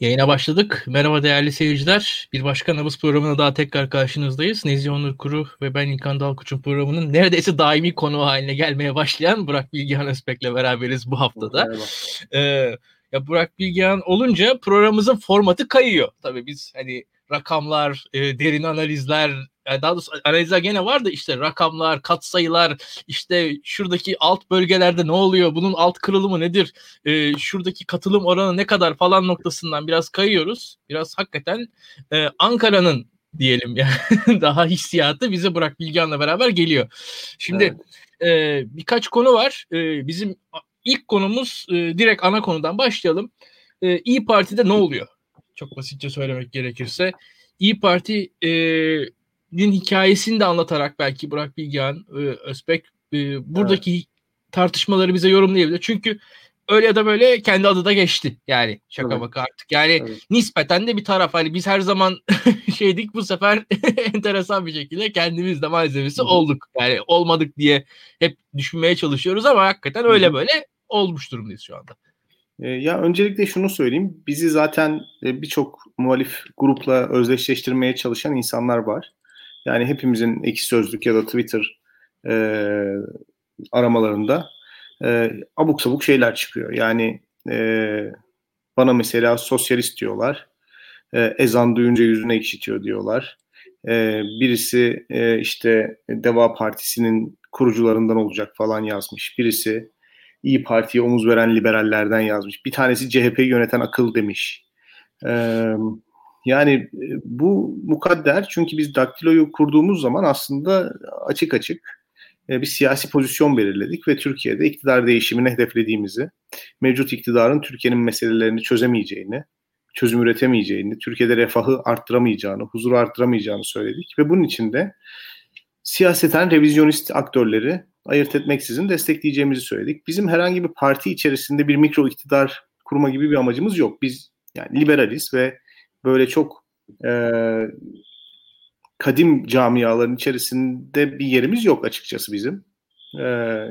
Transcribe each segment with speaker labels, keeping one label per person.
Speaker 1: Yayına başladık. Merhaba değerli seyirciler. Bir başka nabız programına daha tekrar karşınızdayız. Nezih Onur Kuru ve ben İlkan Dalkuç'un programının neredeyse daimi konu haline gelmeye başlayan Burak Bilgehan Özbek'le beraberiz bu haftada. Ee, ya Burak Bilgehan olunca programımızın formatı kayıyor. Tabii biz hani rakamlar, e, derin analizler, yani daha doğrusu analizler gene var da işte rakamlar, katsayılar, işte şuradaki alt bölgelerde ne oluyor, bunun alt kırılımı nedir, e, şuradaki katılım oranı ne kadar falan noktasından biraz kayıyoruz. Biraz hakikaten e, Ankara'nın diyelim yani daha hissiyatı bize Burak Bilgehan'la beraber geliyor. Şimdi evet. e, birkaç konu var. E, bizim ilk konumuz e, direkt ana konudan başlayalım. E, İyi Parti'de ne oluyor? Çok basitçe söylemek gerekirse. İyi Parti'nin hikayesini de anlatarak belki Burak Bilgehan, e, Özbek e, buradaki evet. tartışmaları bize yorumlayabilir. Çünkü öyle ya da böyle kendi adı da geçti. Yani şaka evet. baka artık. Yani evet. nispeten de bir taraf. Hani biz her zaman şeydik bu sefer enteresan bir şekilde kendimiz de malzemesi Hı-hı. olduk. Yani olmadık diye hep düşünmeye çalışıyoruz ama hakikaten öyle Hı-hı. böyle olmuş durumdayız şu anda.
Speaker 2: Ee, ya öncelikle şunu söyleyeyim. Bizi zaten e, birçok muhalif grupla özdeşleştirmeye çalışan insanlar var. Yani hepimizin ekşi sözlük ya da Twitter e, aramalarında e, abuk sabuk şeyler çıkıyor. Yani e, bana mesela sosyalist diyorlar. E, ezan duyunca yüzüne ekşitiyor diyorlar. E, birisi e, işte Deva Partisi'nin kurucularından olacak falan yazmış. Birisi İyi Parti'ye omuz veren liberallerden yazmış. Bir tanesi CHP'yi yöneten akıl demiş. Ee, yani e, bu mukadder çünkü biz daktiloyu kurduğumuz zaman aslında açık açık e, bir siyasi pozisyon belirledik ve Türkiye'de iktidar değişimini hedeflediğimizi, mevcut iktidarın Türkiye'nin meselelerini çözemeyeceğini, çözüm üretemeyeceğini, Türkiye'de refahı arttıramayacağını, huzuru arttıramayacağını söyledik ve bunun için de siyaseten revizyonist aktörleri ayırt etmeksizin destekleyeceğimizi söyledik. Bizim herhangi bir parti içerisinde bir mikro iktidar kurma gibi bir amacımız yok. Biz yani liberaliz ve böyle çok e, kadim camiaların içerisinde bir yerimiz yok açıkçası bizim. E,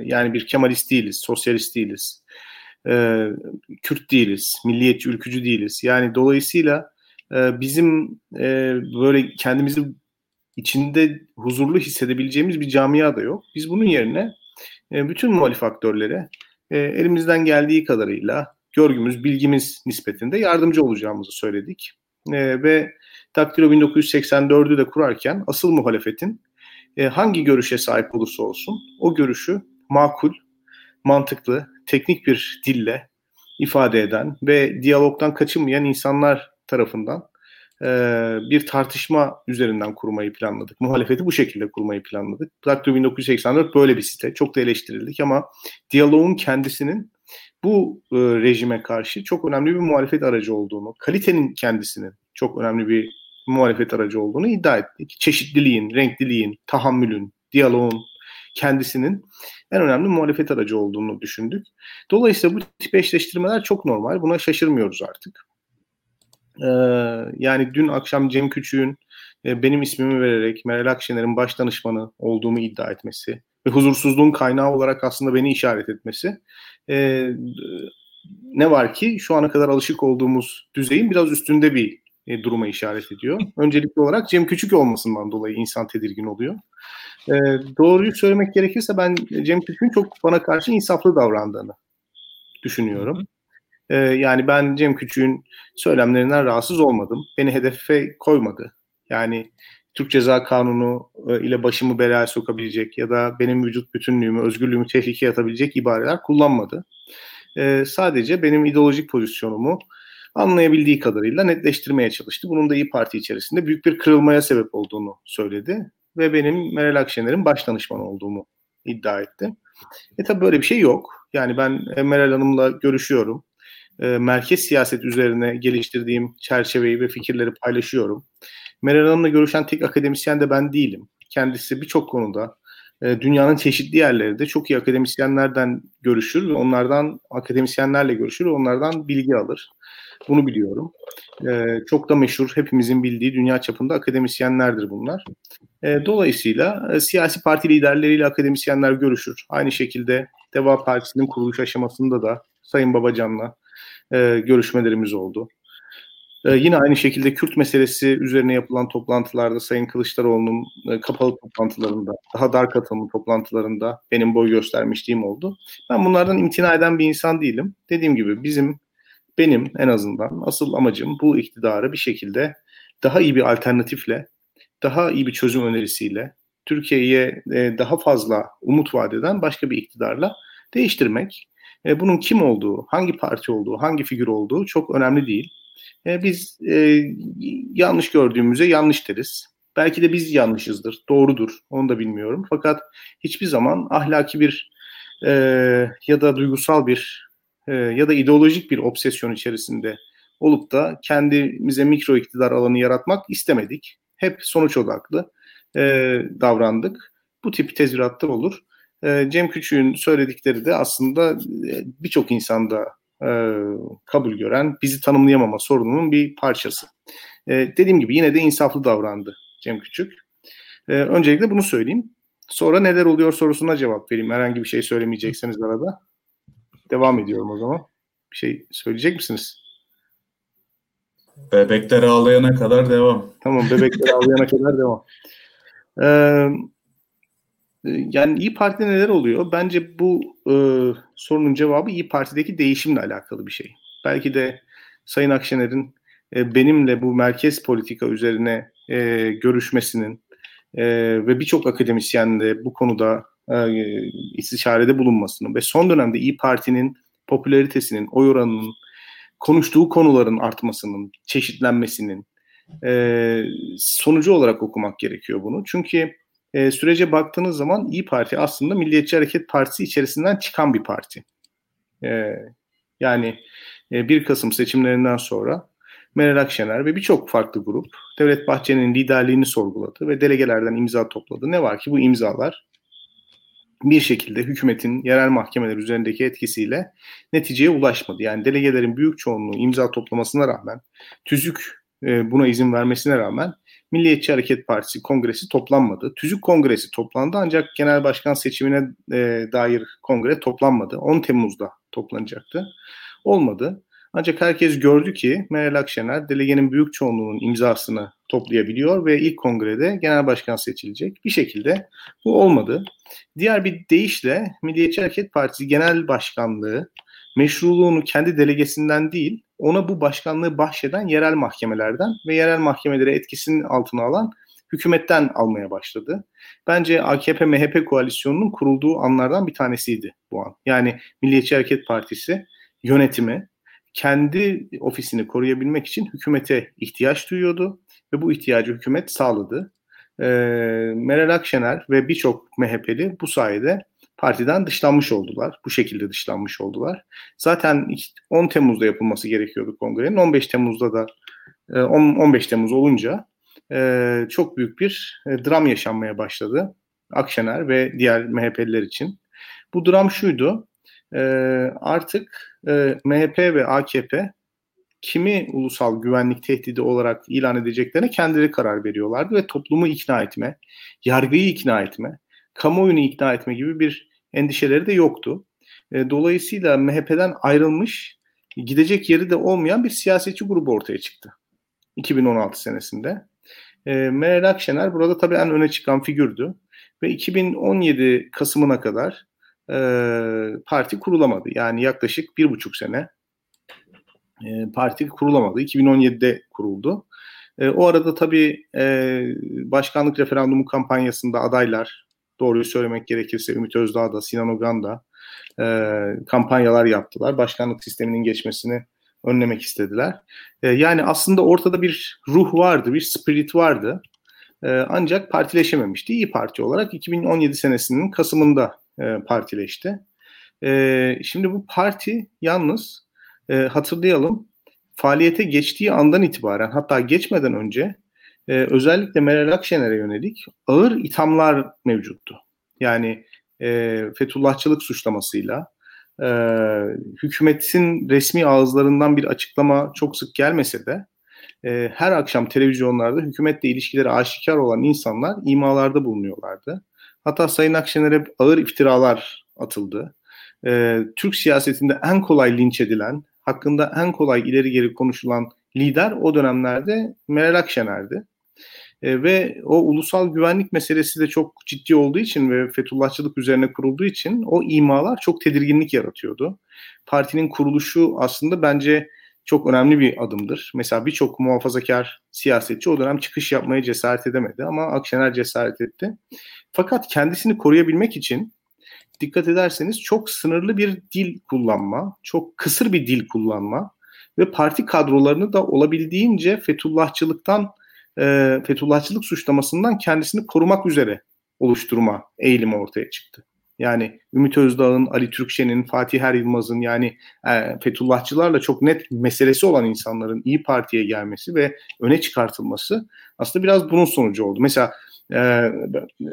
Speaker 2: yani bir Kemalist değiliz, sosyalist değiliz, e, Kürt değiliz, milliyetçi, ülkücü değiliz. Yani dolayısıyla e, bizim e, böyle kendimizi içinde huzurlu hissedebileceğimiz bir camia da yok. Biz bunun yerine e, bütün muhalif aktörlere e, elimizden geldiği kadarıyla görgümüz, bilgimiz nispetinde yardımcı olacağımızı söyledik. E, ve Daktilo 1984'ü de kurarken asıl muhalefetin e, hangi görüşe sahip olursa olsun o görüşü makul, mantıklı, teknik bir dille ifade eden ve diyalogdan kaçınmayan insanlar tarafından e, bir tartışma üzerinden kurmayı planladık. Muhalefeti bu şekilde kurmayı planladık. Daktilo 1984 böyle bir site. Çok da eleştirildik ama diyaloğun kendisinin bu e, rejime karşı çok önemli bir muhalefet aracı olduğunu, kalitenin kendisinin çok önemli bir muhalefet aracı olduğunu iddia ettik. Çeşitliliğin, renkliliğin, tahammülün, diyaloğun kendisinin en önemli muhalefet aracı olduğunu düşündük. Dolayısıyla bu tip eşleştirmeler çok normal. Buna şaşırmıyoruz artık. Ee, yani dün akşam Cem Küçük'ün e, benim ismimi vererek Meral Akşener'in baş danışmanı olduğumu iddia etmesi ve huzursuzluğun kaynağı olarak aslında beni işaret etmesi e, ne var ki şu ana kadar alışık olduğumuz düzeyin biraz üstünde bir e, duruma işaret ediyor. Öncelikli olarak Cem Küçük olmasından dolayı insan tedirgin oluyor. E, doğruyu söylemek gerekirse ben Cem Küçük'ün çok bana karşı insaflı davrandığını düşünüyorum. E, yani ben Cem Küçük'ün söylemlerinden rahatsız olmadım. Beni hedefe koymadı. Yani Türk Ceza Kanunu e, ile başımı belaya sokabilecek ya da benim vücut bütünlüğümü, özgürlüğümü tehlikeye atabilecek ibareler kullanmadı. E, sadece benim ideolojik pozisyonumu anlayabildiği kadarıyla netleştirmeye çalıştı. Bunun da İyi Parti içerisinde büyük bir kırılmaya sebep olduğunu söyledi ve benim Meral Akşener'in baş danışmanı olduğumu iddia etti. E tabi böyle bir şey yok. Yani ben Meral Hanım'la görüşüyorum e, merkez siyaset üzerine geliştirdiğim çerçeveyi ve fikirleri paylaşıyorum. Meral Hanım'la görüşen tek akademisyen de ben değilim. Kendisi birçok konuda e, dünyanın çeşitli yerlerinde çok iyi akademisyenlerden görüşür ve onlardan akademisyenlerle görüşür ve onlardan bilgi alır. Bunu biliyorum. E, çok da meşhur, hepimizin bildiği dünya çapında akademisyenlerdir bunlar. E, dolayısıyla e, siyasi parti liderleriyle akademisyenler görüşür. Aynı şekilde Deva Partisi'nin kuruluş aşamasında da Sayın Babacan'la e, görüşmelerimiz oldu. Ee, yine aynı şekilde Kürt meselesi üzerine yapılan toplantılarda Sayın Kılıçdaroğlu'nun e, kapalı toplantılarında, daha dar katılımlı toplantılarında benim boy göstermişliğim oldu. Ben bunlardan imtina eden bir insan değilim. Dediğim gibi bizim, benim en azından asıl amacım bu iktidarı bir şekilde daha iyi bir alternatifle, daha iyi bir çözüm önerisiyle, Türkiye'ye e, daha fazla umut vadeden başka bir iktidarla değiştirmek. E, bunun kim olduğu, hangi parti olduğu, hangi figür olduğu çok önemli değil. E, biz e, yanlış gördüğümüze yanlış deriz. Belki de biz yanlışızdır, doğrudur, onu da bilmiyorum. Fakat hiçbir zaman ahlaki bir e, ya da duygusal bir e, ya da ideolojik bir obsesyon içerisinde olup da kendimize mikro iktidar alanı yaratmak istemedik. Hep sonuç odaklı e, davrandık. Bu tip tezviratlar olur. E, Cem Küçük'ün söyledikleri de aslında e, birçok insanda e, kabul gören, bizi tanımlayamama sorununun bir parçası. E, dediğim gibi yine de insaflı davrandı Cem Küçük. E, öncelikle bunu söyleyeyim. Sonra neler oluyor sorusuna cevap vereyim. Herhangi bir şey söylemeyecekseniz arada. Devam ediyorum o zaman. Bir şey söyleyecek misiniz?
Speaker 3: Bebekler ağlayana kadar devam.
Speaker 2: Tamam bebekler ağlayana kadar devam. Ee, yani İyi Parti'de neler oluyor? Bence bu e, sorunun cevabı İyi Parti'deki değişimle alakalı bir şey. Belki de Sayın Akşener'in e, benimle bu merkez politika üzerine e, görüşmesinin e, ve birçok akademisyen de bu konuda e, istişarede bulunmasının ve son dönemde İyi Parti'nin popülaritesinin, oy oranının, konuştuğu konuların artmasının, çeşitlenmesinin e, sonucu olarak okumak gerekiyor bunu. Çünkü e, sürece baktığınız zaman İyi Parti aslında Milliyetçi Hareket Partisi içerisinden çıkan bir parti. E, yani e, 1 Kasım seçimlerinden sonra Meral Akşener ve birçok farklı grup Devlet Bahçeli'nin liderliğini sorguladı ve delegelerden imza topladı. Ne var ki bu imzalar bir şekilde hükümetin yerel mahkemeler üzerindeki etkisiyle neticeye ulaşmadı. Yani delegelerin büyük çoğunluğu imza toplamasına rağmen, tüzük e, buna izin vermesine rağmen Milliyetçi Hareket Partisi kongresi toplanmadı. Tüzük kongresi toplandı ancak genel başkan seçimine e, dair kongre toplanmadı. 10 Temmuz'da toplanacaktı. Olmadı. Ancak herkes gördü ki Meral Akşener delegenin büyük çoğunluğunun imzasını toplayabiliyor ve ilk kongrede genel başkan seçilecek. Bir şekilde bu olmadı. Diğer bir deyişle Milliyetçi Hareket Partisi Genel Başkanlığı meşruluğunu kendi delegesinden değil, ona bu başkanlığı bahşeden yerel mahkemelerden ve yerel mahkemeleri etkisinin altına alan hükümetten almaya başladı. Bence AKP-MHP koalisyonunun kurulduğu anlardan bir tanesiydi bu an. Yani Milliyetçi Hareket Partisi yönetimi kendi ofisini koruyabilmek için hükümete ihtiyaç duyuyordu ve bu ihtiyacı hükümet sağladı. Ee, Meral Akşener ve birçok MHP'li bu sayede partiden dışlanmış oldular. Bu şekilde dışlanmış oldular. Zaten 10 Temmuz'da yapılması gerekiyordu kongrenin. 15 Temmuz'da da 15 e, Temmuz olunca e, çok büyük bir e, dram yaşanmaya başladı. Akşener ve diğer MHP'liler için. Bu dram şuydu. Artık MHP ve AKP kimi ulusal güvenlik tehdidi olarak ilan edeceklerine kendileri karar veriyorlardı ve toplumu ikna etme, yargıyı ikna etme, kamuoyunu ikna etme gibi bir endişeleri de yoktu. E, dolayısıyla MHP'den ayrılmış, gidecek yeri de olmayan bir siyasetçi grubu ortaya çıktı. 2016 senesinde. E, Meral Akşener burada tabii en öne çıkan figürdü. Ve 2017 Kasım'ına kadar e, parti kurulamadı. Yani yaklaşık bir buçuk sene e, parti kurulamadı. 2017'de kuruldu. E, o arada tabii başkanlık referandumu kampanyasında adaylar doğruyu söylemek gerekirse Ümit Özdağ da Sinan Ogan da e, kampanyalar yaptılar. Başkanlık sisteminin geçmesini önlemek istediler. E, yani aslında ortada bir ruh vardı, bir spirit vardı. E, ancak partileşememişti. İyi Parti olarak 2017 senesinin Kasım'ında e, partileşti. E, şimdi bu parti yalnız e, hatırlayalım faaliyete geçtiği andan itibaren hatta geçmeden önce e, özellikle Meral Akşener'e yönelik ağır ithamlar mevcuttu. Yani e, Fethullahçılık suçlamasıyla e, hükümetin resmi ağızlarından bir açıklama çok sık gelmese de e, her akşam televizyonlarda hükümetle ilişkileri aşikar olan insanlar imalarda bulunuyorlardı. Hatta Sayın Akşener'e ağır iftiralar atıldı. E, Türk siyasetinde en kolay linç edilen, hakkında en kolay ileri geri konuşulan lider o dönemlerde Meral Akşener'di. E, ve o ulusal güvenlik meselesi de çok ciddi olduğu için ve Fethullahçılık üzerine kurulduğu için o imalar çok tedirginlik yaratıyordu. Partinin kuruluşu aslında bence çok önemli bir adımdır. Mesela birçok muhafazakar siyasetçi o dönem çıkış yapmaya cesaret edemedi ama Akşener cesaret etti. Fakat kendisini koruyabilmek için dikkat ederseniz çok sınırlı bir dil kullanma, çok kısır bir dil kullanma ve parti kadrolarını da olabildiğince Fethullahçılıktan, e, Fethullahçılık suçlamasından kendisini korumak üzere oluşturma eğilimi ortaya çıktı. Yani Ümit Özdağ'ın, Ali Türkçe'nin, Fatih Er Yılmaz'ın yani e, Fethullahçılarla çok net meselesi olan insanların İyi Parti'ye gelmesi ve öne çıkartılması aslında biraz bunun sonucu oldu. Mesela e,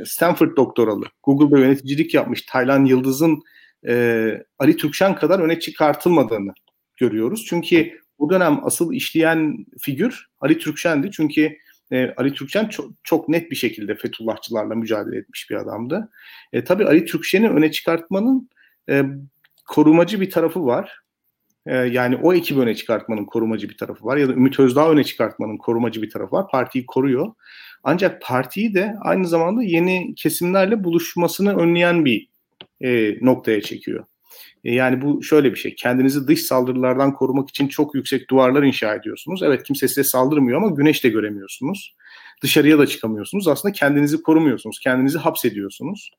Speaker 2: Stanford doktoralı, Google'da yöneticilik yapmış Taylan Yıldız'ın e, Ali Türkşen kadar öne çıkartılmadığını görüyoruz. Çünkü bu dönem asıl işleyen figür Ali Türkşen'di. Çünkü e, Ali Türkçen çok, çok net bir şekilde Fethullahçılarla mücadele etmiş bir adamdı. E, tabii Ali Türkçen'i öne çıkartmanın e, korumacı bir tarafı var. E, yani o ekibi öne çıkartmanın korumacı bir tarafı var. Ya da Ümit Özdağ öne çıkartmanın korumacı bir tarafı var. Partiyi koruyor. Ancak partiyi de aynı zamanda yeni kesimlerle buluşmasını önleyen bir e, noktaya çekiyor. E, yani bu şöyle bir şey. Kendinizi dış saldırılardan korumak için çok yüksek duvarlar inşa ediyorsunuz. Evet kimse size saldırmıyor ama güneş de göremiyorsunuz. Dışarıya da çıkamıyorsunuz. Aslında kendinizi korumuyorsunuz. Kendinizi hapsediyorsunuz.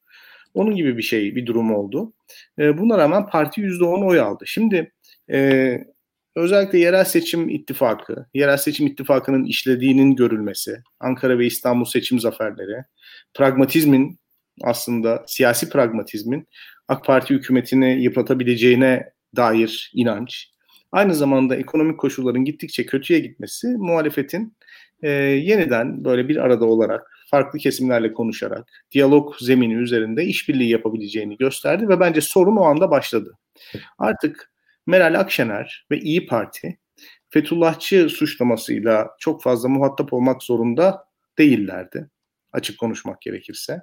Speaker 2: Onun gibi bir şey, bir durum oldu. E, buna rağmen parti %10 oy aldı. Şimdi e, özellikle yerel seçim ittifakı, yerel seçim ittifakının işlediğinin görülmesi, Ankara ve İstanbul seçim zaferleri, pragmatizmin aslında siyasi pragmatizmin AK Parti hükümetini yıpratabileceğine dair inanç. Aynı zamanda ekonomik koşulların gittikçe kötüye gitmesi muhalefetin e, yeniden böyle bir arada olarak farklı kesimlerle konuşarak diyalog zemini üzerinde işbirliği yapabileceğini gösterdi ve bence sorun o anda başladı. Artık Meral Akşener ve İyi Parti Fethullahçı suçlamasıyla çok fazla muhatap olmak zorunda değillerdi. Açık konuşmak gerekirse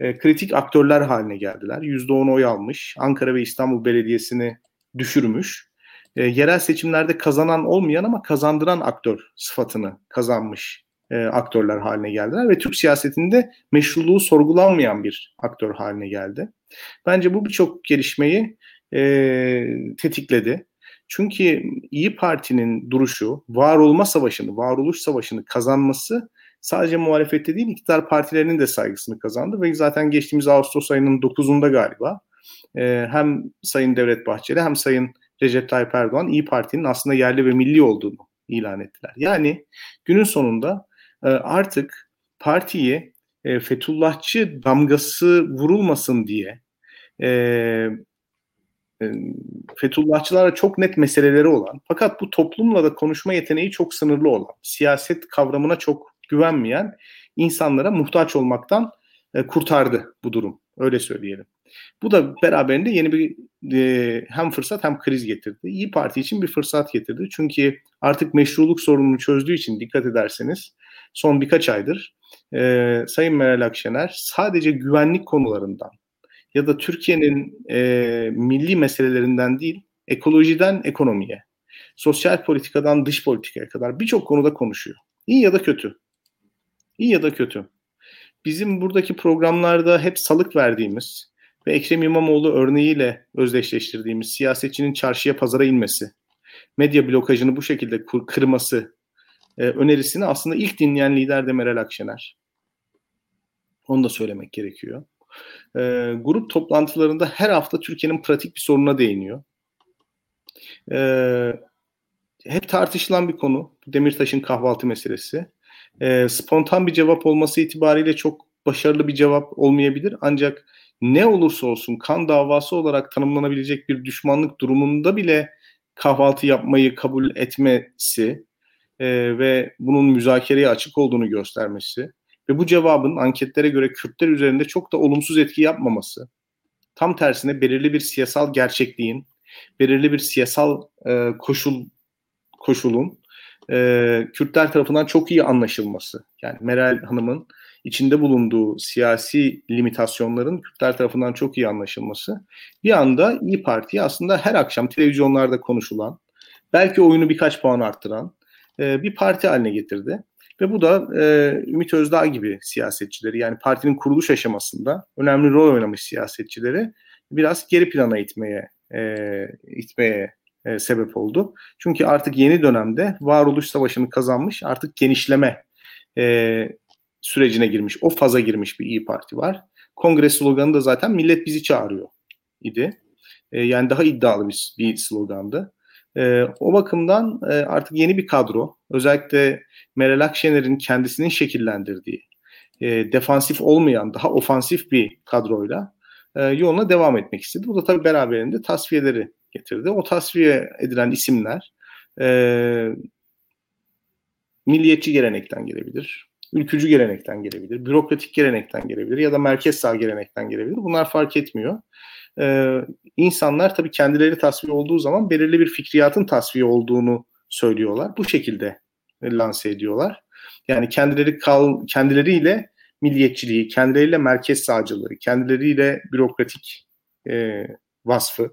Speaker 2: e, kritik aktörler haline geldiler. %10 oy almış. Ankara ve İstanbul Belediyesi'ni düşürmüş. E, yerel seçimlerde kazanan olmayan ama kazandıran aktör sıfatını kazanmış e, aktörler haline geldiler ve Türk siyasetinde meşruluğu sorgulanmayan bir aktör haline geldi. Bence bu birçok gelişmeyi e, tetikledi. Çünkü İyi Parti'nin duruşu, var olma savaşını, varoluş savaşını kazanması sadece muhalefette değil iktidar partilerinin de saygısını kazandı ve zaten geçtiğimiz Ağustos ayının 9'unda galiba e, hem Sayın Devlet Bahçeli hem Sayın Recep Tayyip Erdoğan İyi Parti'nin aslında yerli ve milli olduğunu ilan ettiler. Yani günün sonunda e, artık partiyi e, Fethullahçı damgası vurulmasın diye e, e, Fethullahçılara çok net meseleleri olan fakat bu toplumla da konuşma yeteneği çok sınırlı olan, siyaset kavramına çok güvenmeyen insanlara muhtaç olmaktan e, kurtardı bu durum. Öyle söyleyelim. Bu da beraberinde yeni bir e, hem fırsat hem kriz getirdi. İyi Parti için bir fırsat getirdi. Çünkü artık meşruluk sorununu çözdüğü için dikkat ederseniz son birkaç aydır e, Sayın Meral Akşener sadece güvenlik konularından ya da Türkiye'nin e, milli meselelerinden değil ekolojiden ekonomiye, sosyal politikadan dış politikaya kadar birçok konuda konuşuyor. İyi ya da kötü. İyi ya da kötü. Bizim buradaki programlarda hep salık verdiğimiz ve Ekrem İmamoğlu örneğiyle özdeşleştirdiğimiz siyasetçinin çarşıya pazara inmesi, medya blokajını bu şekilde kırması e, önerisini aslında ilk dinleyen lider de Meral Akşener. Onu da söylemek gerekiyor. E, grup toplantılarında her hafta Türkiye'nin pratik bir sorununa değiniyor. E, hep tartışılan bir konu Demirtaş'ın kahvaltı meselesi e, spontan bir cevap olması itibariyle çok başarılı bir cevap olmayabilir. Ancak ne olursa olsun kan davası olarak tanımlanabilecek bir düşmanlık durumunda bile kahvaltı yapmayı kabul etmesi e, ve bunun müzakereye açık olduğunu göstermesi ve bu cevabın anketlere göre Kürtler üzerinde çok da olumsuz etki yapmaması, tam tersine belirli bir siyasal gerçekliğin, belirli bir siyasal e, koşul koşulun e, Kürtler tarafından çok iyi anlaşılması. Yani Meral Hanım'ın içinde bulunduğu siyasi limitasyonların Kürtler tarafından çok iyi anlaşılması. Bir anda İyi Parti aslında her akşam televizyonlarda konuşulan, belki oyunu birkaç puan arttıran, e, bir parti haline getirdi. Ve bu da e, Ümit Özdağ gibi siyasetçileri yani partinin kuruluş aşamasında önemli rol oynamış siyasetçileri biraz geri plana itmeye e, itmeye e, sebep oldu. Çünkü artık yeni dönemde varoluş savaşını kazanmış artık genişleme e, sürecine girmiş, o faza girmiş bir İyi Parti var. Kongre sloganı da zaten millet bizi çağırıyor idi. E, yani daha iddialı bir, bir slogandı. E, o bakımdan e, artık yeni bir kadro, özellikle Meral Akşener'in kendisinin şekillendirdiği, e, defansif olmayan, daha ofansif bir kadroyla e, yoluna devam etmek istedi. Bu da tabii beraberinde tasfiyeleri getirdi. O tasfiye edilen isimler e, milliyetçi gelenekten gelebilir, ülkücü gelenekten gelebilir, bürokratik gelenekten gelebilir ya da merkez sağ gelenekten gelebilir. Bunlar fark etmiyor. Ee, insanlar tabii kendileri tasfiye olduğu zaman belirli bir fikriyatın tasfiye olduğunu söylüyorlar. Bu şekilde lanse ediyorlar. Yani kendileri kal, kendileriyle milliyetçiliği, kendileriyle merkez sağcılığı, kendileriyle bürokratik e, vasfı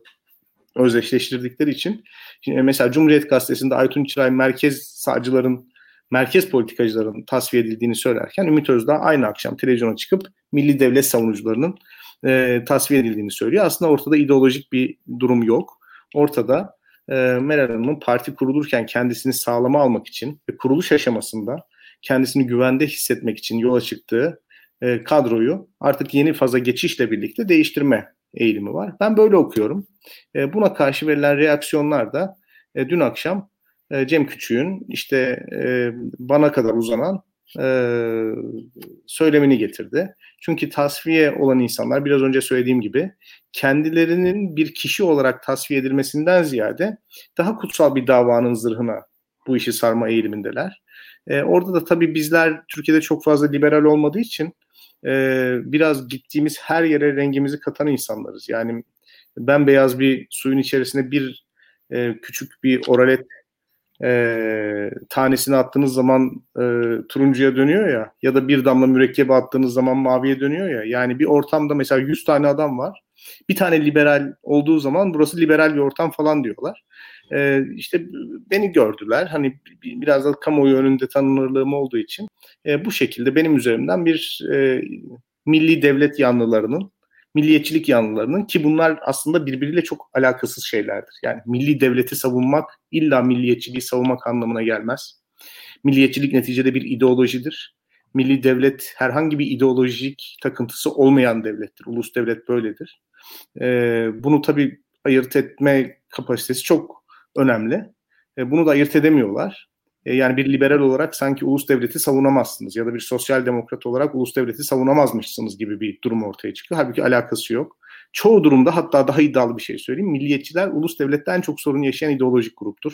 Speaker 2: özdeşleştirdikleri için şimdi mesela Cumhuriyet Gazetesi'nde Aytun Çıray merkez sağcıların merkez politikacıların tasfiye edildiğini söylerken Ümit Özdağ aynı akşam televizyona çıkıp milli devlet savunucularının e, tasfiye edildiğini söylüyor. Aslında ortada ideolojik bir durum yok. Ortada e, Meral Hanım'ın parti kurulurken kendisini sağlama almak için ve kuruluş aşamasında kendisini güvende hissetmek için yola çıktığı e, kadroyu artık yeni faza geçişle birlikte değiştirme eğilimi var. Ben böyle okuyorum. E, buna karşı verilen reaksiyonlar da e, dün akşam e, Cem Küçük'ün işte e, bana kadar uzanan e, söylemini getirdi. Çünkü tasfiye olan insanlar biraz önce söylediğim gibi kendilerinin bir kişi olarak tasfiye edilmesinden ziyade daha kutsal bir davanın zırhına bu işi sarma eğilimindeler. E, orada da tabii bizler Türkiye'de çok fazla liberal olmadığı için e, biraz gittiğimiz her yere rengimizi katan insanlarız. Yani ben beyaz bir suyun içerisine bir e, küçük bir oralet e, tanesini attığınız zaman e, turuncuya dönüyor ya ya da bir damla mürekkebe attığınız zaman maviye dönüyor ya. Yani bir ortamda mesela 100 tane adam var. Bir tane liberal olduğu zaman burası liberal bir ortam falan diyorlar. E, işte beni gördüler. Hani biraz da kamuoyu önünde tanınırlığım olduğu için e, bu şekilde benim üzerimden bir e, milli devlet yanlılarının milliyetçilik yanlılarının ki bunlar aslında birbiriyle çok alakasız şeylerdir. Yani milli devleti savunmak illa milliyetçiliği savunmak anlamına gelmez. Milliyetçilik neticede bir ideolojidir. Milli devlet herhangi bir ideolojik takıntısı olmayan devlettir. Ulus devlet böyledir. Ee, bunu tabii ayırt etme kapasitesi çok önemli. Ee, bunu da ayırt edemiyorlar. E, yani bir liberal olarak sanki ulus devleti savunamazsınız ya da bir sosyal demokrat olarak ulus devleti savunamazmışsınız gibi bir durum ortaya çıkıyor. Halbuki alakası yok. Çoğu durumda hatta daha iddialı bir şey söyleyeyim. Milliyetçiler ulus devletten çok sorun yaşayan ideolojik gruptur.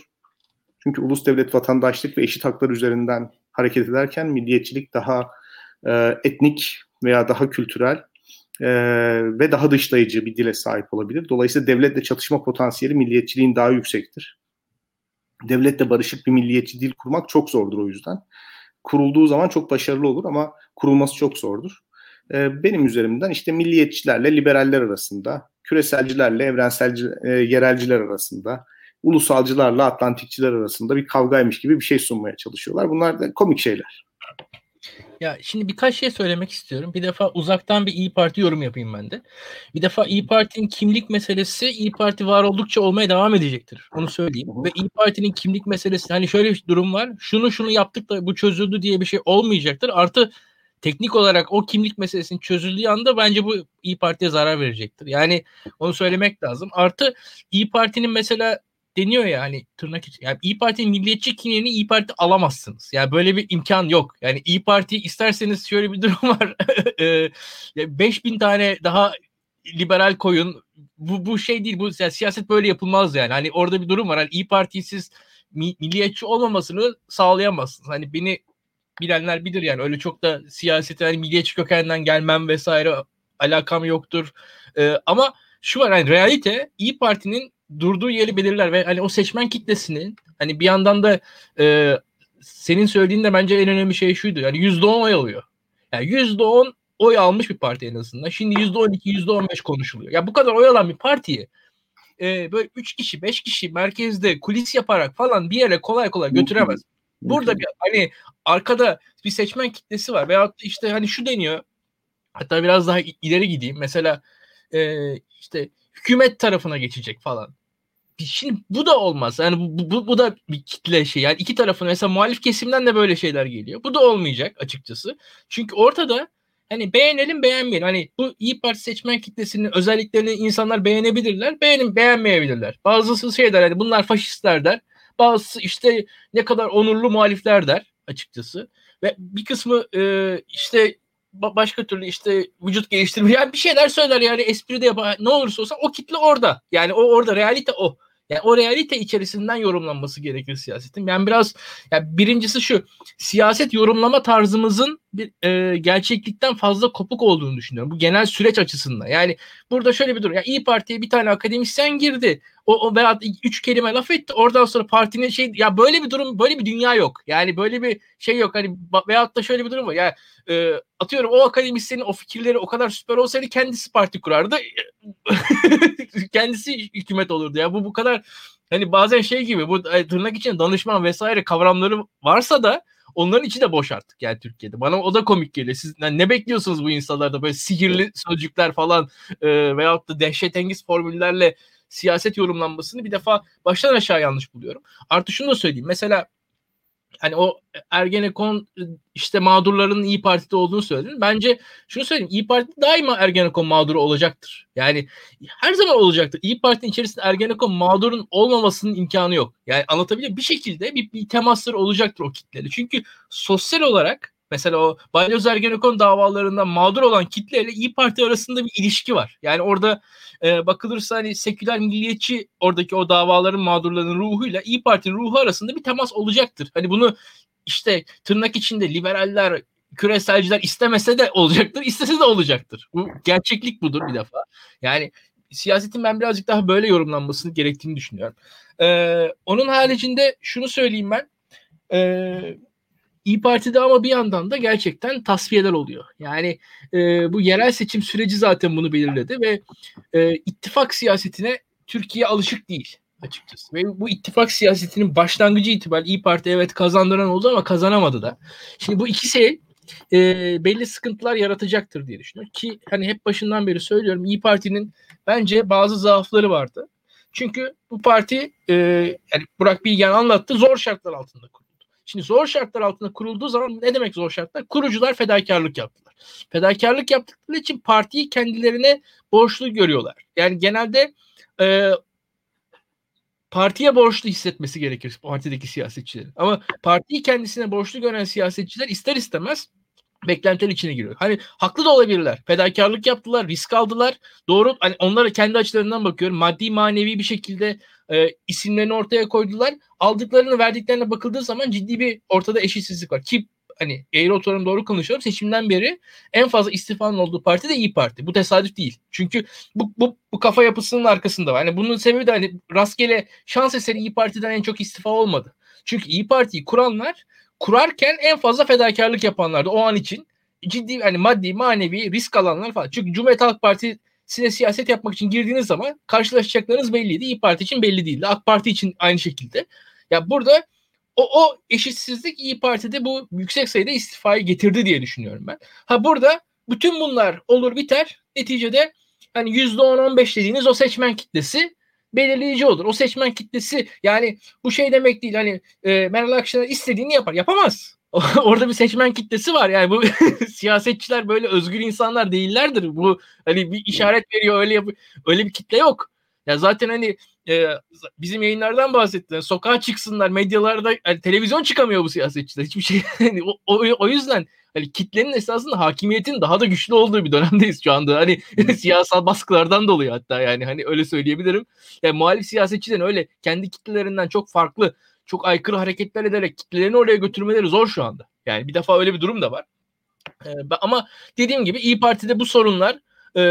Speaker 2: Çünkü ulus devlet vatandaşlık ve eşit haklar üzerinden hareket ederken milliyetçilik daha e, etnik veya daha kültürel e, ve daha dışlayıcı bir dile sahip olabilir. Dolayısıyla devletle çatışma potansiyeli milliyetçiliğin daha yüksektir devletle barışık bir milliyetçi dil kurmak çok zordur o yüzden. Kurulduğu zaman çok başarılı olur ama kurulması çok zordur. Ee, benim üzerimden işte milliyetçilerle liberaller arasında, küreselcilerle evrenselci, e, yerelciler arasında, ulusalcılarla Atlantikçiler arasında bir kavgaymış gibi bir şey sunmaya çalışıyorlar. Bunlar da komik şeyler.
Speaker 1: Ya şimdi birkaç şey söylemek istiyorum. Bir defa uzaktan bir İyi Parti yorum yapayım ben de. Bir defa İyi Parti'nin kimlik meselesi İyi Parti var oldukça olmaya devam edecektir. Onu söyleyeyim. Ve İyi Parti'nin kimlik meselesi hani şöyle bir durum var. Şunu şunu yaptık da bu çözüldü diye bir şey olmayacaktır. Artı teknik olarak o kimlik meselesinin çözüldüğü anda bence bu İyi Parti'ye zarar verecektir. Yani onu söylemek lazım. Artı İyi Parti'nin mesela deniyor ya hani tırnak için. Yani İyi Parti'nin milliyetçi kimliğini İyi Parti alamazsınız. Yani böyle bir imkan yok. Yani İyi Parti isterseniz şöyle bir durum var. 5000 tane daha liberal koyun. Bu, bu şey değil. Bu yani siyaset böyle yapılmaz yani. Hani orada bir durum var. Hani İyi Parti'yi siz milliyetçi olmamasını sağlayamazsınız. Hani beni bilenler bilir yani öyle çok da siyasete hani milliyetçi kökenden gelmem vesaire alakam yoktur. Ee, ama şu var hani realite İyi Parti'nin durduğu yeri belirler ve hani o seçmen kitlesinin hani bir yandan da e, senin söylediğin de bence en önemli şey şuydu. Yani %10 oy alıyor. Yani %10 oy almış bir parti en azından. Şimdi %12, %15 konuşuluyor. Ya bu kadar oy alan bir partiyi e, böyle 3 kişi, 5 kişi merkezde kulis yaparak falan bir yere kolay kolay götüremez. Burada bir, hani arkada bir seçmen kitlesi var veyahut işte hani şu deniyor hatta biraz daha ileri gideyim mesela e, işte hükümet tarafına geçecek falan. Şimdi bu da olmaz. Yani bu, bu, bu da bir kitle şey. Yani iki tarafın mesela muhalif kesimden de böyle şeyler geliyor. Bu da olmayacak açıkçası. Çünkü ortada hani beğenelim beğenmeyelim. Hani bu İyi Parti seçmen kitlesinin özelliklerini insanlar beğenebilirler. Beğenin beğenmeyebilirler. Bazısı şey der hani bunlar faşistler der. Bazısı işte ne kadar onurlu muhalifler der açıkçası. Ve bir kısmı e, işte başka türlü işte vücut geliştirme yani bir şeyler söyler yani espri de yapar ne olursa olsun o kitle orada yani o orada realite o yani o realite içerisinden yorumlanması gerekir siyasetin. Yani biraz yani birincisi şu siyaset yorumlama tarzımızın bir e, gerçeklikten fazla kopuk olduğunu düşünüyorum. Bu genel süreç açısından. Yani burada şöyle bir durum. Yani İyi Parti'ye bir tane akademisyen girdi. O, o veya üç kelime laf etti. Oradan sonra partinin şey ya böyle bir durum böyle bir dünya yok. Yani böyle bir şey yok. Hani veyahut da şöyle bir durum var. Yani e, atıyorum o akademisyenin o fikirleri o kadar süper olsaydı kendisi parti kurardı. kendisi hükümet olurdu. Ya bu bu kadar hani bazen şey gibi bu tırnak için danışman vesaire kavramları varsa da onların içi de boş artık yani Türkiye'de. Bana o da komik geliyor. Siz yani ne bekliyorsunuz bu insanlarda böyle sihirli sözcükler falan e, veyahut da dehşetengiz formüllerle siyaset yorumlanmasını bir defa baştan aşağı yanlış buluyorum. Artı şunu da söyleyeyim. Mesela hani o Ergenekon işte mağdurların İyi Parti'de olduğunu söyledin. Bence şunu söyleyeyim. İyi Parti daima Ergenekon mağduru olacaktır. Yani her zaman olacaktır. İyi Parti'nin içerisinde Ergenekon mağdurun olmamasının imkanı yok. Yani anlatabiliyor Bir şekilde bir, bir temasları olacaktır o kitleri. Çünkü sosyal olarak mesela o Balyoz Ergenekon davalarından mağdur olan kitleyle İyi Parti arasında bir ilişki var. Yani orada e, bakılırsa hani seküler milliyetçi oradaki o davaların mağdurlarının ruhuyla İyi Parti'nin ruhu arasında bir temas olacaktır. Hani bunu işte tırnak içinde liberaller, küreselciler istemese de olacaktır, istese de olacaktır. Bu gerçeklik budur bir defa. Yani siyasetin ben birazcık daha böyle yorumlanmasını gerektiğini düşünüyorum. Ee, onun haricinde şunu söyleyeyim ben. Ee, İyi Parti'de ama bir yandan da gerçekten tasfiyeler oluyor. Yani e, bu yerel seçim süreci zaten bunu belirledi ve e, ittifak siyasetine Türkiye alışık değil açıkçası. Ve bu ittifak siyasetinin başlangıcı itibariyle İyi Parti evet kazandıran oldu ama kazanamadı da. Şimdi bu iki şey e, belli sıkıntılar yaratacaktır diye düşünüyorum. Ki hani hep başından beri söylüyorum İyi Parti'nin bence bazı zaafları vardı. Çünkü bu parti e, yani Burak Bilgen anlattı zor şartlar altında kuruldu. Şimdi zor şartlar altında kurulduğu zaman ne demek zor şartlar? Kurucular fedakarlık yaptılar. Fedakarlık yaptıkları için partiyi kendilerine borçlu görüyorlar. Yani genelde e, partiye borçlu hissetmesi gerekir partideki siyasetçilerin. Ama partiyi kendisine borçlu gören siyasetçiler ister istemez beklentiler içine giriyor. Hani haklı da olabilirler. Fedakarlık yaptılar, risk aldılar. Doğru hani onlara kendi açılarından bakıyorum. Maddi manevi bir şekilde e, isimlerini ortaya koydular. Aldıklarını verdiklerine bakıldığı zaman ciddi bir ortada eşitsizlik var. Ki hani eğri oturum doğru konuşuyorum. Seçimden beri en fazla istifanın olduğu parti de İyi Parti. Bu tesadüf değil. Çünkü bu, bu, bu kafa yapısının arkasında var. Yani bunun sebebi de hani rastgele şans eseri İyi Parti'den en çok istifa olmadı. Çünkü İyi Parti'yi kuranlar kurarken en fazla fedakarlık yapanlardı o an için. Ciddi hani maddi manevi risk alanlar falan. Çünkü Cumhuriyet Halk Partisi'ne siyaset yapmak için girdiğiniz zaman karşılaşacaklarınız belliydi. İyi Parti için belli değildi. AK Parti için aynı şekilde. Ya burada o, o eşitsizlik İyi Parti'de bu yüksek sayıda istifayı getirdi diye düşünüyorum ben. Ha burada bütün bunlar olur biter. Neticede hani %10-15 dediğiniz o seçmen kitlesi belirleyici olur. O seçmen kitlesi yani bu şey demek değil hani e, Meral Akşener istediğini yapar. Yapamaz. Orada bir seçmen kitlesi var. Yani bu siyasetçiler böyle özgür insanlar değillerdir. Bu hani bir işaret veriyor öyle yap öyle bir kitle yok. Ya zaten hani e, bizim yayınlardan bahsettiler. Sokağa çıksınlar, medyalarda yani televizyon çıkamıyor bu siyasetçiler. Hiçbir şey. Yani o, o, o yüzden hani kitlenin esasında hakimiyetin daha da güçlü olduğu bir dönemdeyiz şu anda. Hani siyasal baskılardan dolayı hatta yani hani öyle söyleyebilirim. Yani muhalif siyasetçilerin öyle kendi kitlelerinden çok farklı, çok aykırı hareketler ederek kitlelerini oraya götürmeleri zor şu anda. Yani bir defa öyle bir durum da var. Ee, ama dediğim gibi İyi Parti'de bu sorunlar e,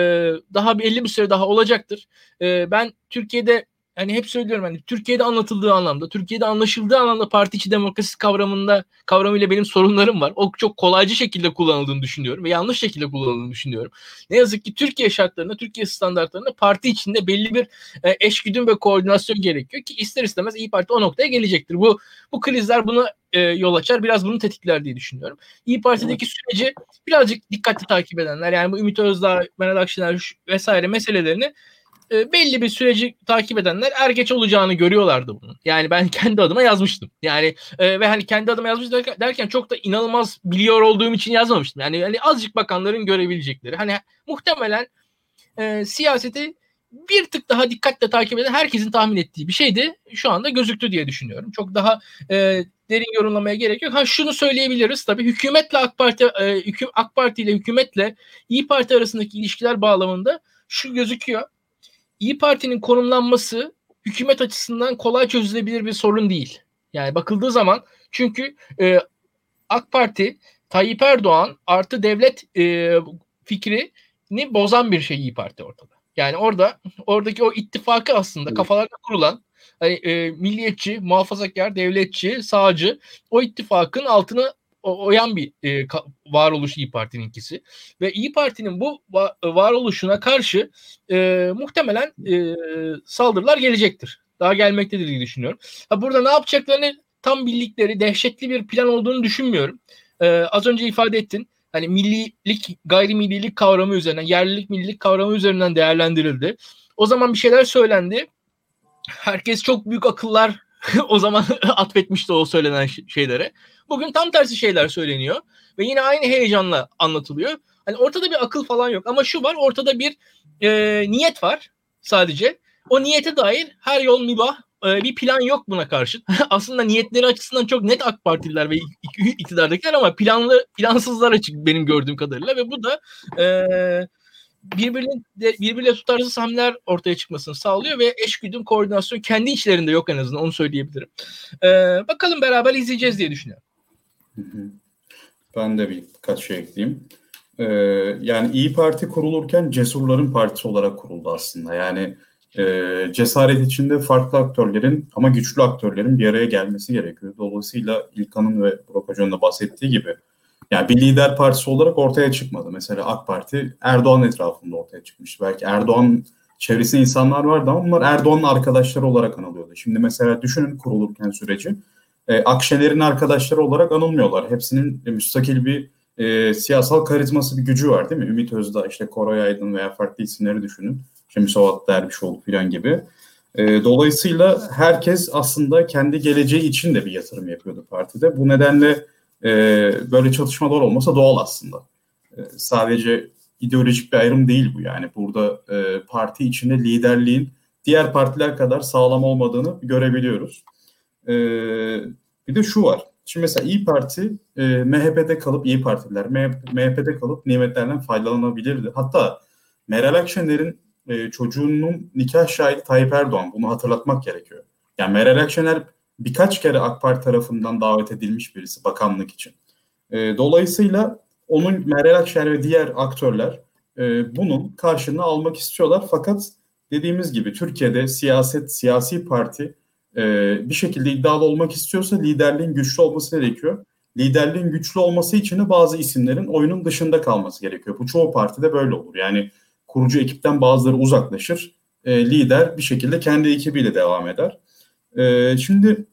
Speaker 1: daha belli bir süre daha olacaktır. E, ben Türkiye'de hani hep söylüyorum hani Türkiye'de anlatıldığı anlamda, Türkiye'de anlaşıldığı anlamda parti içi demokrasi kavramında kavramıyla benim sorunlarım var. O çok kolaycı şekilde kullanıldığını düşünüyorum ve yanlış şekilde kullanıldığını düşünüyorum. Ne yazık ki Türkiye şartlarında, Türkiye standartlarında parti içinde belli bir e, eşgüdüm ve koordinasyon gerekiyor ki ister istemez İyi Parti o noktaya gelecektir. Bu bu krizler bunu e, yol açar. Biraz bunu tetikler diye düşünüyorum. İyi Parti'deki süreci birazcık dikkatli takip edenler yani bu Ümit Özdağ, Meral Akşener vesaire meselelerini e, belli bir süreci takip edenler er geç olacağını görüyorlardı bunun. Yani ben kendi adıma yazmıştım. Yani e, ve hani kendi adıma yazmış derken çok da inanılmaz biliyor olduğum için yazmamıştım. Yani hani azıcık bakanların görebilecekleri. Hani muhtemelen e, siyaseti bir tık daha dikkatle takip eden herkesin tahmin ettiği bir şeydi. Şu anda gözüktü diye düşünüyorum. Çok daha e, derin yorumlamaya gerek yok. Ha şunu söyleyebiliriz tabii hükümetle AK Parti e, AK Parti ile hükümetle İyi Parti arasındaki ilişkiler bağlamında şu gözüküyor. İyi Parti'nin konumlanması hükümet açısından kolay çözülebilir bir sorun değil. Yani bakıldığı zaman çünkü e, AK Parti Tayyip Erdoğan artı devlet e, fikrini bozan bir şey İyi Parti ortada. Yani orada oradaki o ittifakı aslında kafalarda kurulan hani, e, milliyetçi, muhafazakar, devletçi, sağcı o ittifakın altına oyan bir e, varoluş İyi Parti'ninkisi. Ve İyi Parti'nin bu va- varoluşuna karşı e, muhtemelen e, saldırılar gelecektir. Daha gelmektedir diye düşünüyorum. Ha, burada ne yapacaklarını tam bildikleri dehşetli bir plan olduğunu düşünmüyorum. E, az önce ifade ettin. Hani millilik, gayrimillilik kavramı üzerinden, yerlilik, millilik kavramı üzerinden değerlendirildi. O zaman bir şeyler söylendi. Herkes çok büyük akıllar o zaman atfetmişti o söylenen şeylere. Bugün tam tersi şeyler söyleniyor ve yine aynı heyecanla anlatılıyor. Hani ortada bir akıl falan yok ama şu var ortada bir e, niyet var sadece. O niyete dair her yol mübah e, bir plan yok buna karşı. Aslında niyetleri açısından çok net AK Partililer ve iktidardakiler ama planlı plansızlar açık benim gördüğüm kadarıyla ve bu da e, birbirine, birbiriyle tutarsız hamleler ortaya çıkmasını sağlıyor ve eşgüdüm koordinasyon kendi içlerinde yok en azından onu söyleyebilirim. Ee, bakalım beraber izleyeceğiz diye düşünüyorum.
Speaker 3: Ben de birkaç şey ekleyeyim. Ee, yani İyi Parti kurulurken cesurların partisi olarak kuruldu aslında. Yani e, cesaret içinde farklı aktörlerin ama güçlü aktörlerin bir araya gelmesi gerekiyor. Dolayısıyla İlkan'ın ve Burak Hoca'nın da bahsettiği gibi yani bir lider partisi olarak ortaya çıkmadı. Mesela AK Parti Erdoğan etrafında ortaya çıkmış. Belki Erdoğan çevresinde insanlar vardı ama bunlar Erdoğan'ın arkadaşları olarak anılıyordu. Şimdi mesela düşünün kurulurken süreci. E, Akşener'in arkadaşları olarak anılmıyorlar. Hepsinin müstakil bir e, siyasal karizması bir gücü var değil mi? Ümit Özdağ, işte Koray Aydın veya farklı isimleri düşünün. İşte Müsavat Dervişoğlu falan gibi. E, dolayısıyla herkes aslında kendi geleceği için de bir yatırım yapıyordu partide. Bu nedenle e, böyle çatışmalar olmasa doğal aslında. E, sadece ideolojik bir ayrım değil bu yani. Burada e, parti içinde liderliğin diğer partiler kadar sağlam olmadığını görebiliyoruz. E, bir de şu var. Şimdi mesela İyi Parti e, MHP'de kalıp İyi Partiler MHP'de kalıp nimetlerden faydalanabilirdi. Hatta Meral Akşener'in e, çocuğunun nikah şahidi Tayyip Erdoğan. Bunu hatırlatmak gerekiyor. Yani Meral Akşener birkaç kere AK Parti tarafından davet edilmiş birisi bakanlık için. E, dolayısıyla onun Meral Akşener ve diğer aktörler e, bunun karşılığını almak istiyorlar. Fakat dediğimiz gibi Türkiye'de siyaset, siyasi parti e, bir şekilde iddialı olmak istiyorsa liderliğin güçlü olması gerekiyor. Liderliğin güçlü olması için de bazı isimlerin oyunun dışında kalması gerekiyor. Bu çoğu partide böyle olur. Yani kurucu ekipten bazıları uzaklaşır. E, lider bir şekilde kendi ekibiyle devam eder. E, şimdi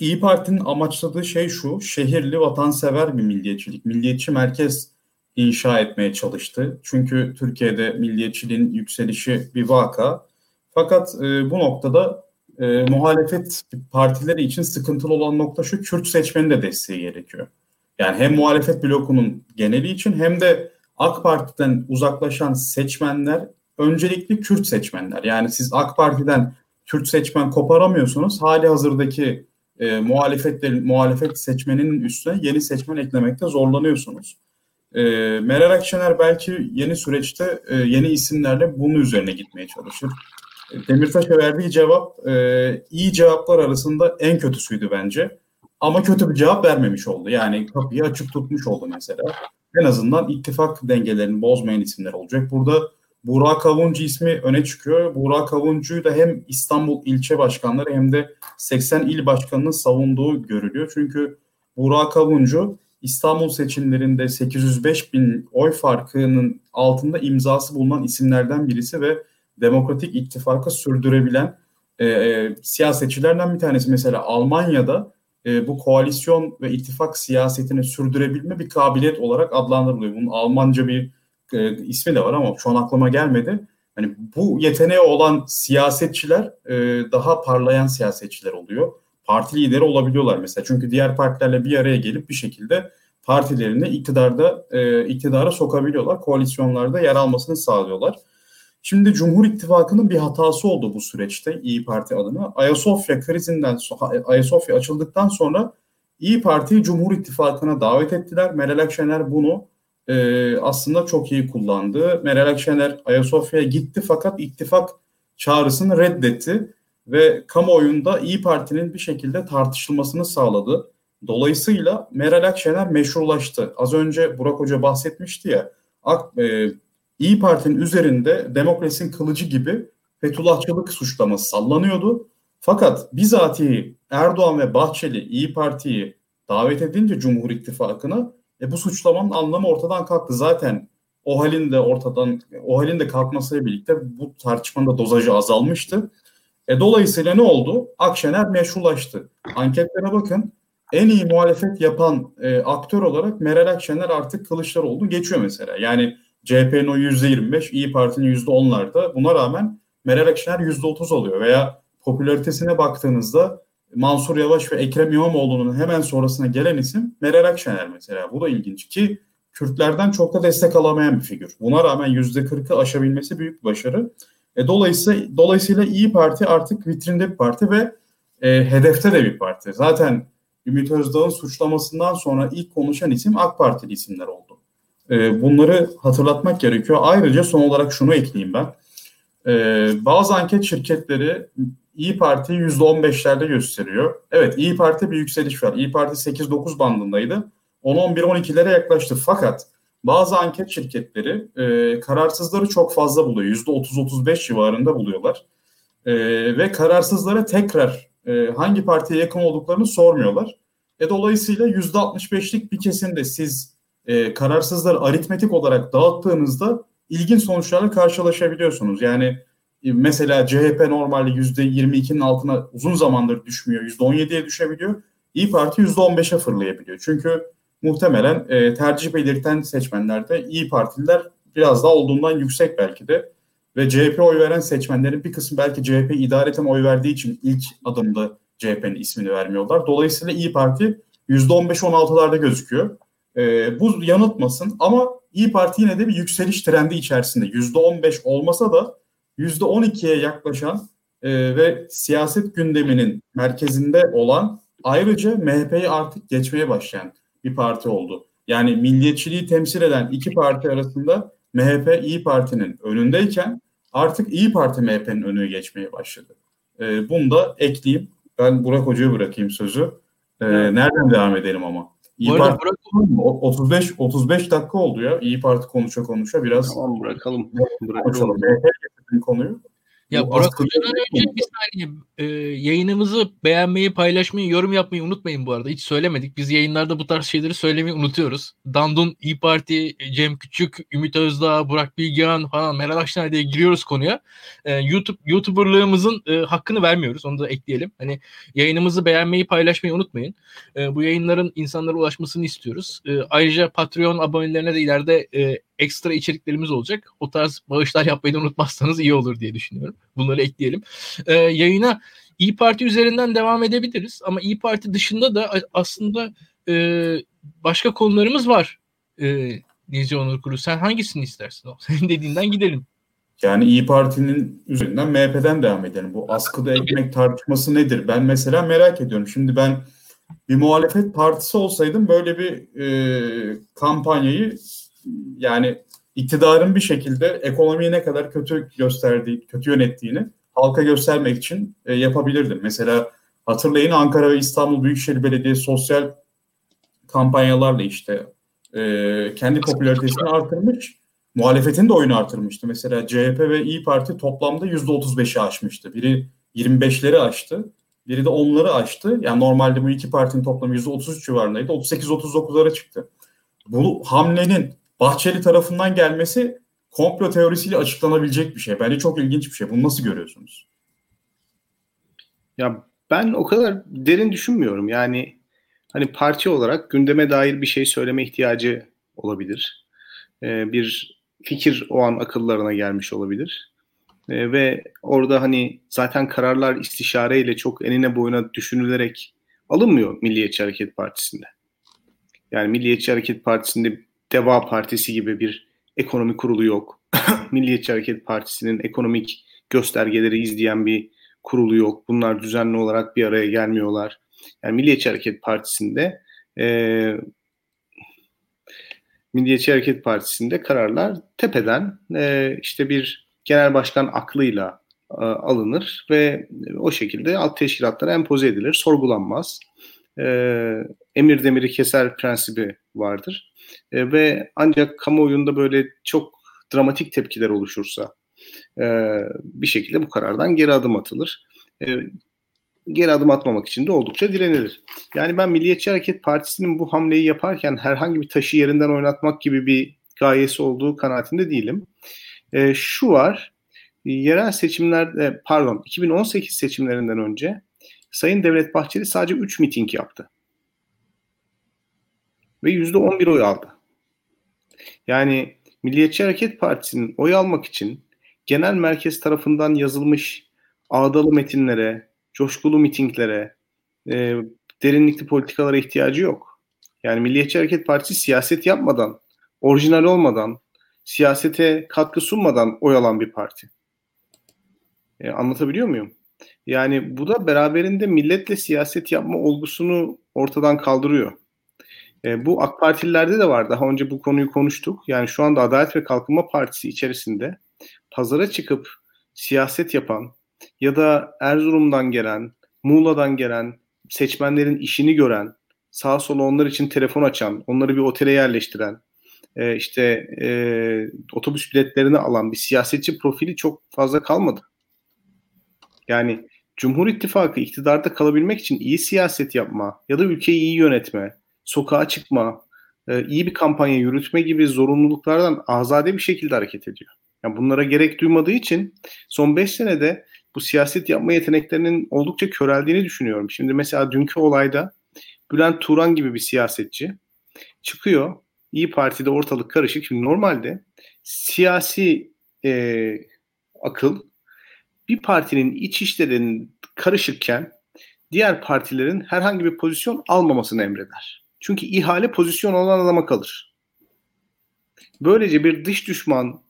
Speaker 3: İyi Parti'nin amaçladığı şey şu, şehirli vatansever bir milliyetçilik, milliyetçi merkez inşa etmeye çalıştı. Çünkü Türkiye'de milliyetçiliğin yükselişi bir vaka. Fakat e, bu noktada e, muhalefet partileri için sıkıntılı olan nokta şu, Kürt seçmenin de desteği gerekiyor. Yani hem muhalefet blokunun geneli için hem de AK Parti'den uzaklaşan seçmenler öncelikli Kürt seçmenler. Yani siz AK Parti'den Kürt seçmen koparamıyorsunuz. Hali hazırdaki e, muhalefetlerin muhalefet seçmeninin üstüne yeni seçmen eklemekte zorlanıyorsunuz. E, Meral Akşener belki yeni süreçte e, yeni isimlerle bunun üzerine gitmeye çalışır. E, Demirtaş'a verdiği cevap e, iyi cevaplar arasında en kötüsüydü bence. Ama kötü bir cevap vermemiş oldu. Yani kapıyı açık tutmuş oldu mesela. En azından ittifak dengelerini bozmayan isimler olacak. Burada Burak Avuncu ismi öne çıkıyor. Burak Avuncu'yu da hem İstanbul ilçe başkanları hem de 80 il başkanının savunduğu görülüyor. Çünkü Burak Avuncu İstanbul seçimlerinde 805 bin oy farkının altında imzası bulunan isimlerden birisi ve demokratik ittifakı sürdürebilen e, e, siyasetçilerden bir tanesi. Mesela Almanya'da e, bu koalisyon ve ittifak siyasetini sürdürebilme bir kabiliyet olarak adlandırılıyor. Bunun Almanca bir e, ismi de var ama şu an aklıma gelmedi. Hani bu yeteneği olan siyasetçiler e, daha parlayan siyasetçiler oluyor. Parti lideri olabiliyorlar mesela. Çünkü diğer partilerle bir araya gelip bir şekilde partilerini iktidarda e, iktidara sokabiliyorlar. Koalisyonlarda yer almasını sağlıyorlar. Şimdi Cumhur İttifakı'nın bir hatası oldu bu süreçte İyi Parti adına. Ayasofya krizinden Ayasofya açıldıktan sonra İyi Parti'yi Cumhur İttifakı'na davet ettiler. Meral Akşener bunu e, aslında çok iyi kullandı. Meral Akşener Ayasofya'ya gitti fakat ittifak çağrısını reddetti ve kamuoyunda İyi Parti'nin bir şekilde tartışılmasını sağladı. Dolayısıyla Meral Akşener meşrulaştı. Az önce Burak Hoca bahsetmişti ya. Ak, e, İyi Parti'nin üzerinde demokrasinin kılıcı gibi Fethullahçılık suçlaması sallanıyordu. Fakat bizatihi Erdoğan ve Bahçeli İyi Parti'yi davet edince Cumhur İttifakı'na e, bu suçlamanın anlamı ortadan kalktı. Zaten o halin de ortadan o halin de kalkmasıyla birlikte bu tartışmanın da dozajı azalmıştı. E, dolayısıyla ne oldu? Akşener meşrulaştı. Anketlere bakın. En iyi muhalefet yapan e, aktör olarak Meral Akşener artık Kılıçdaroğlu geçiyor mesela. Yani CHP'nin o %25, İyi Parti'nin %10'larda. Buna rağmen Meral Akşener %30 oluyor. Veya popülaritesine baktığınızda Mansur Yavaş ve Ekrem İmamoğlu'nun hemen sonrasına gelen isim Meral Akşener mesela. Bu da ilginç ki Kürtlerden çok da destek alamayan bir figür. Buna rağmen %40'ı aşabilmesi büyük bir başarı. E, dolayısıyla, dolayısıyla İyi Parti artık vitrinde bir parti ve e, hedefte de bir parti. Zaten Ümit Özdağ'ın suçlamasından sonra ilk konuşan isim AK Partili isimler oldu. E, bunları hatırlatmak gerekiyor. Ayrıca son olarak şunu ekleyeyim ben. E, bazı anket şirketleri İyi Parti %15'lerde gösteriyor. Evet İyi Parti bir yükseliş var. İyi Parti 8-9 bandındaydı. 10-11-12'lere yaklaştı. Fakat bazı anket şirketleri e, kararsızları çok fazla buluyor. %30-35 civarında buluyorlar. E, ve kararsızlara tekrar e, hangi partiye yakın olduklarını sormuyorlar. E, dolayısıyla %65'lik bir kesimde siz e, kararsızları aritmetik olarak dağıttığınızda ilginç sonuçlarla karşılaşabiliyorsunuz. Yani e, mesela CHP normalde %22'nin altına uzun zamandır düşmüyor. %17'ye düşebiliyor. İyi Parti %15'e fırlayabiliyor. Çünkü muhtemelen e, tercih belirten seçmenlerde İyi Partililer biraz daha olduğundan yüksek belki de. Ve CHP oy veren seçmenlerin bir kısmı belki CHP idareten oy verdiği için ilk adımda CHP'nin ismini vermiyorlar. Dolayısıyla İyi Parti %15-16'larda gözüküyor. E, bu yanıltmasın ama İyi Parti yine de bir yükseliş trendi içerisinde. %15 olmasa da %12'ye yaklaşan e, ve siyaset gündeminin merkezinde olan ayrıca MHP'yi artık geçmeye başlayan bir parti oldu. Yani milliyetçiliği temsil eden iki parti arasında MHP İyi Parti'nin önündeyken artık İyi Parti MHP'nin önüne geçmeye başladı. E, bunu da ekleyeyim. Ben Burak Hoca'ya bırakayım sözü. E, nereden devam edelim ama? İyi Parti bırak... 35 35 dakika oldu ya. İyi Parti konuşa konuşa biraz.
Speaker 2: Tamam bırakalım.
Speaker 3: Bırakalım. MHP konuyu.
Speaker 1: Ya Bu Burak Hoca'dan önce bir saniye e, yayınımızı beğenmeyi, paylaşmayı, yorum yapmayı unutmayın bu arada. Hiç söylemedik. Biz yayınlarda bu tarz şeyleri söylemeyi unutuyoruz. Dandun, İyi Parti, Cem Küçük, Ümit Özdağ, Burak Bilgehan falan Meral Akşener diye giriyoruz konuya. E, YouTube YouTuber'lığımızın e, hakkını vermiyoruz. Onu da ekleyelim. Hani yayınımızı beğenmeyi, paylaşmayı unutmayın. E, bu yayınların insanlara ulaşmasını istiyoruz. E, ayrıca Patreon abonelerine de ileride e, ekstra içeriklerimiz olacak. O tarz bağışlar yapmayı da unutmazsanız iyi olur diye düşünüyorum. Bunları ekleyelim. Ee, yayına İyi Parti üzerinden devam edebiliriz ama İyi Parti dışında da aslında e, başka konularımız var. E, Nizi Onur Kuru. Sen hangisini istersin? Senin dediğinden gidelim.
Speaker 3: Yani İyi Parti'nin üzerinden MHP'den devam edelim. Bu askıda ekmek tartışması nedir? Ben mesela merak ediyorum. Şimdi ben bir muhalefet partisi olsaydım böyle bir e, kampanyayı yani iktidarın bir şekilde ekonomiyi ne kadar kötü gösterdiği, kötü yönettiğini halka göstermek için e, yapabilirdim. Mesela hatırlayın Ankara ve İstanbul Büyükşehir Belediyesi sosyal kampanyalarla işte e, kendi popülaritesini artırmış, muhalefetin de oyunu artırmıştı. Mesela CHP ve İyi Parti toplamda %35'i aşmıştı. Biri 25'leri aştı, biri de 10'ları aştı. Yani normalde bu iki partinin toplamı %33 civarındaydı. 38-39'lara çıktı. Bu hamlenin Bahçeli tarafından gelmesi komplo teorisiyle açıklanabilecek bir şey. Bence çok ilginç bir şey. Bunu nasıl görüyorsunuz?
Speaker 2: Ya ben o kadar derin düşünmüyorum. Yani hani parti olarak gündeme dair bir şey söyleme ihtiyacı olabilir. Ee, bir fikir o an akıllarına gelmiş olabilir. Ee, ve orada hani zaten kararlar istişareyle çok enine boyuna düşünülerek alınmıyor Milliyetçi Hareket Partisi'nde. Yani Milliyetçi Hareket Partisi'nde Deva Partisi gibi bir ekonomi kurulu yok. Milliyetçi Hareket Partisi'nin ekonomik göstergeleri izleyen bir kurulu yok. Bunlar düzenli olarak bir araya gelmiyorlar. Yani Milliyetçi Hareket Partisi'nde e, Milliyetçi Hareket Partisi'nde kararlar tepeden e, işte bir genel başkan aklıyla e, alınır ve o şekilde alt teşkilatlara empoze edilir, sorgulanmaz. E, emir demiri keser prensibi vardır. E, ve ancak kamuoyunda böyle çok dramatik tepkiler oluşursa e, bir şekilde bu karardan geri adım atılır. E, geri adım atmamak için de oldukça direnilir. Yani ben Milliyetçi Hareket Partisi'nin bu hamleyi yaparken herhangi bir taşı yerinden oynatmak gibi bir gayesi olduğu kanaatinde değilim. Şu var, yerel seçimlerde, pardon 2018 seçimlerinden önce Sayın Devlet Bahçeli sadece 3 miting yaptı. Ve %11 oy aldı. Yani Milliyetçi Hareket Partisi'nin oy almak için genel merkez tarafından yazılmış ağdalı metinlere, coşkulu mitinglere, e, derinlikli politikalara ihtiyacı yok. Yani Milliyetçi Hareket Partisi siyaset yapmadan, orijinal olmadan, siyasete katkı sunmadan oy alan bir parti. E, anlatabiliyor muyum? Yani bu da beraberinde milletle siyaset yapma olgusunu ortadan kaldırıyor. E, bu AK Partililerde de var. Daha önce bu konuyu konuştuk. Yani şu anda Adalet ve Kalkınma Partisi içerisinde pazara çıkıp siyaset yapan ya da Erzurum'dan gelen, Muğla'dan gelen seçmenlerin işini gören, sağa sola onlar için telefon açan, onları bir otele yerleştiren, e, işte e, otobüs biletlerini alan bir siyasetçi profili çok fazla kalmadı. Yani Cumhur İttifakı iktidarda kalabilmek için iyi siyaset yapma ya da ülkeyi iyi yönetme, sokağa çıkma, e, iyi bir kampanya yürütme gibi zorunluluklardan azade bir şekilde hareket ediyor. Yani bunlara gerek duymadığı için son 5 senede bu siyaset yapma yeteneklerinin oldukça köreldiğini düşünüyorum. Şimdi mesela dünkü olayda Bülent Turan gibi bir siyasetçi çıkıyor. İyi Parti'de ortalık karışık. Şimdi normalde siyasi e, akıl bir partinin iç işlerinin karışıkken diğer partilerin herhangi bir pozisyon almamasını emreder. Çünkü ihale pozisyon olan adama kalır. Böylece bir dış düşman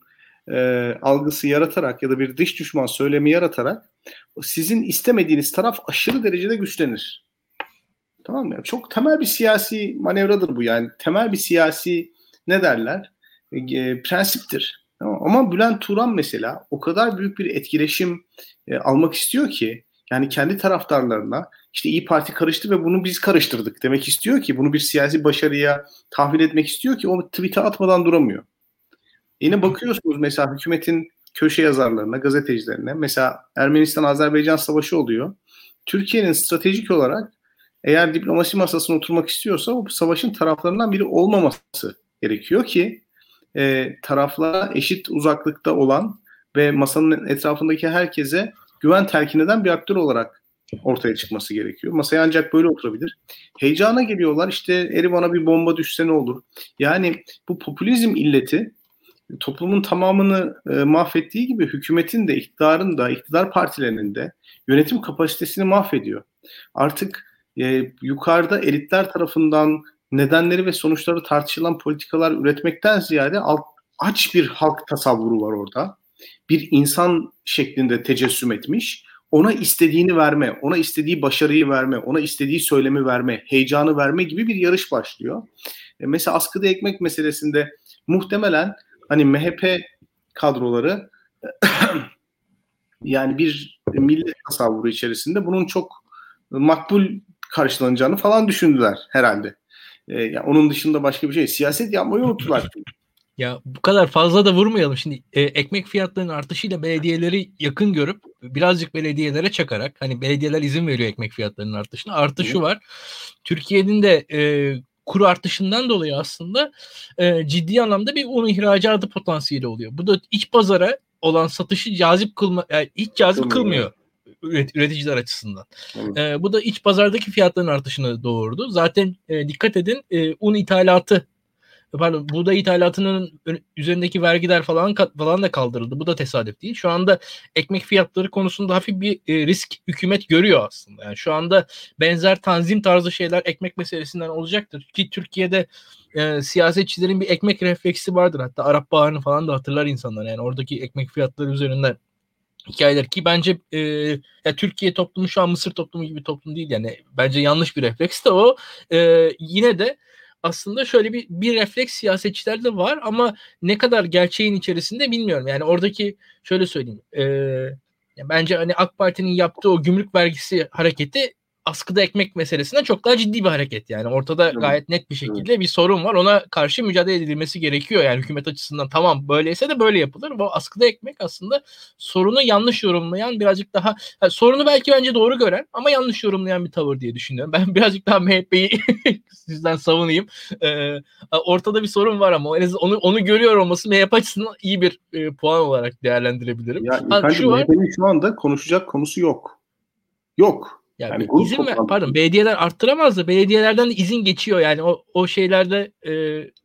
Speaker 2: e, algısı yaratarak ya da bir dış düşman söylemi yaratarak sizin istemediğiniz taraf aşırı derecede güçlenir. Tamam mı? Çok temel bir siyasi manevradır bu yani. Temel bir siyasi ne derler? E, prensiptir. Tamam. Ama Bülent Turan mesela o kadar büyük bir etkileşim e, almak istiyor ki yani kendi taraftarlarına işte İyi Parti karıştı ve bunu biz karıştırdık demek istiyor ki bunu bir siyasi başarıya tahvil etmek istiyor ki o tweet'e atmadan duramıyor. Yine bakıyorsunuz mesela hükümetin köşe yazarlarına, gazetecilerine. Mesela Ermenistan-Azerbaycan savaşı oluyor. Türkiye'nin stratejik olarak eğer diplomasi masasına oturmak istiyorsa o savaşın taraflarından biri olmaması gerekiyor ki e, taraflara eşit uzaklıkta olan ve masanın etrafındaki herkese güven telkin eden bir aktör olarak ortaya çıkması gerekiyor. Masaya ancak böyle oturabilir. Heyecana geliyorlar işte Erivan'a bir bomba düşse ne olur? Yani bu popülizm illeti toplumun tamamını e, mahvettiği gibi hükümetin de iktidarın da iktidar partilerinin de yönetim kapasitesini mahvediyor. Artık e, yukarıda elitler tarafından nedenleri ve sonuçları tartışılan politikalar üretmekten ziyade alt, aç bir halk tasavvuru var orada. Bir insan şeklinde tecessüm etmiş. Ona istediğini verme, ona istediği başarıyı verme, ona istediği söylemi verme, heyecanı verme gibi bir yarış başlıyor. E, mesela askıda ekmek meselesinde muhtemelen hani MHP kadroları yani bir millet tasavvuru içerisinde bunun çok makbul karşılanacağını falan düşündüler herhalde. Ee, yani onun dışında başka bir şey. Siyaset yapmayı unuttular.
Speaker 1: Ya bu kadar fazla da vurmayalım. Şimdi e, ekmek fiyatlarının artışıyla belediyeleri yakın görüp birazcık belediyelere çakarak hani belediyeler izin veriyor ekmek fiyatlarının artışına. Artı şu var. Türkiye'nin de e, kuru artışından dolayı aslında e, ciddi anlamda bir un ihracatı potansiyeli oluyor. Bu da iç pazara olan satışı cazip kılma yani hiç cazip kılmıyor üreticiler açısından. E, bu da iç pazardaki fiyatların artışını doğurdu. Zaten e, dikkat edin e, un ithalatı pardon buğday ithalatının üzerindeki vergiler falan falan da kaldırıldı. Bu da tesadüf değil. Şu anda ekmek fiyatları konusunda hafif bir e, risk hükümet görüyor aslında. Yani şu anda benzer tanzim tarzı şeyler ekmek meselesinden olacaktır. Ki Türkiye'de e, siyasetçilerin bir ekmek refleksi vardır. Hatta Arap Baharı'nı falan da hatırlar insanlar. Yani oradaki ekmek fiyatları üzerinden hikayeler ki bence e, ya Türkiye toplumu şu an Mısır toplumu gibi toplum değil yani bence yanlış bir refleks de o e, yine de aslında şöyle bir bir refleks siyasetçilerde var ama ne kadar gerçeğin içerisinde bilmiyorum. Yani oradaki şöyle söyleyeyim. E, bence hani AK Parti'nin yaptığı o gümrük vergisi hareketi askıda ekmek meselesinde çok daha ciddi bir hareket yani. Ortada evet. gayet net bir şekilde evet. bir sorun var. Ona karşı mücadele edilmesi gerekiyor yani hükümet açısından. Tamam böyleyse de böyle yapılır. Bu askıda ekmek aslında sorunu yanlış yorumlayan birazcık daha yani sorunu belki bence doğru gören ama yanlış yorumlayan bir tavır diye düşünüyorum. Ben birazcık daha MHP'yi sizden savunayım. Ee, ortada bir sorun var ama onu onu görüyor olması MHP açısından iyi bir e, puan olarak değerlendirebilirim.
Speaker 2: Ya, ha, şu MHP'nin şu anda konuşacak konusu yok. Yok.
Speaker 1: Yani, yani izin mi? Pardon belediyeler arttıramaz da belediyelerden de izin geçiyor yani o, o şeylerde e,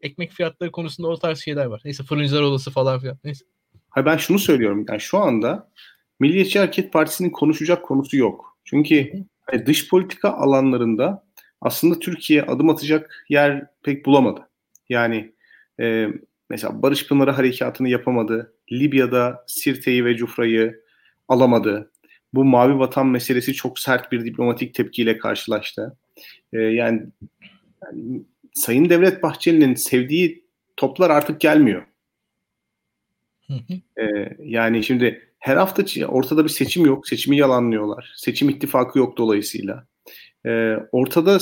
Speaker 1: ekmek fiyatları konusunda o tarz şeyler var. Neyse fırıncılar odası falan filan. Neyse.
Speaker 2: Hayır ben şunu söylüyorum. Yani şu anda Milliyetçi Hareket Partisi'nin konuşacak konusu yok. Çünkü hani dış politika alanlarında aslında Türkiye adım atacak yer pek bulamadı. Yani e, mesela Barış Pınarı harekatını yapamadı. Libya'da Sirte'yi ve Cufra'yı alamadı bu mavi vatan meselesi çok sert bir diplomatik tepkiyle karşılaştı. E, yani, yani Sayın Devlet Bahçeli'nin sevdiği toplar artık gelmiyor. E, yani şimdi her hafta ortada bir seçim yok. Seçimi yalanlıyorlar. Seçim ittifakı yok dolayısıyla. E, ortada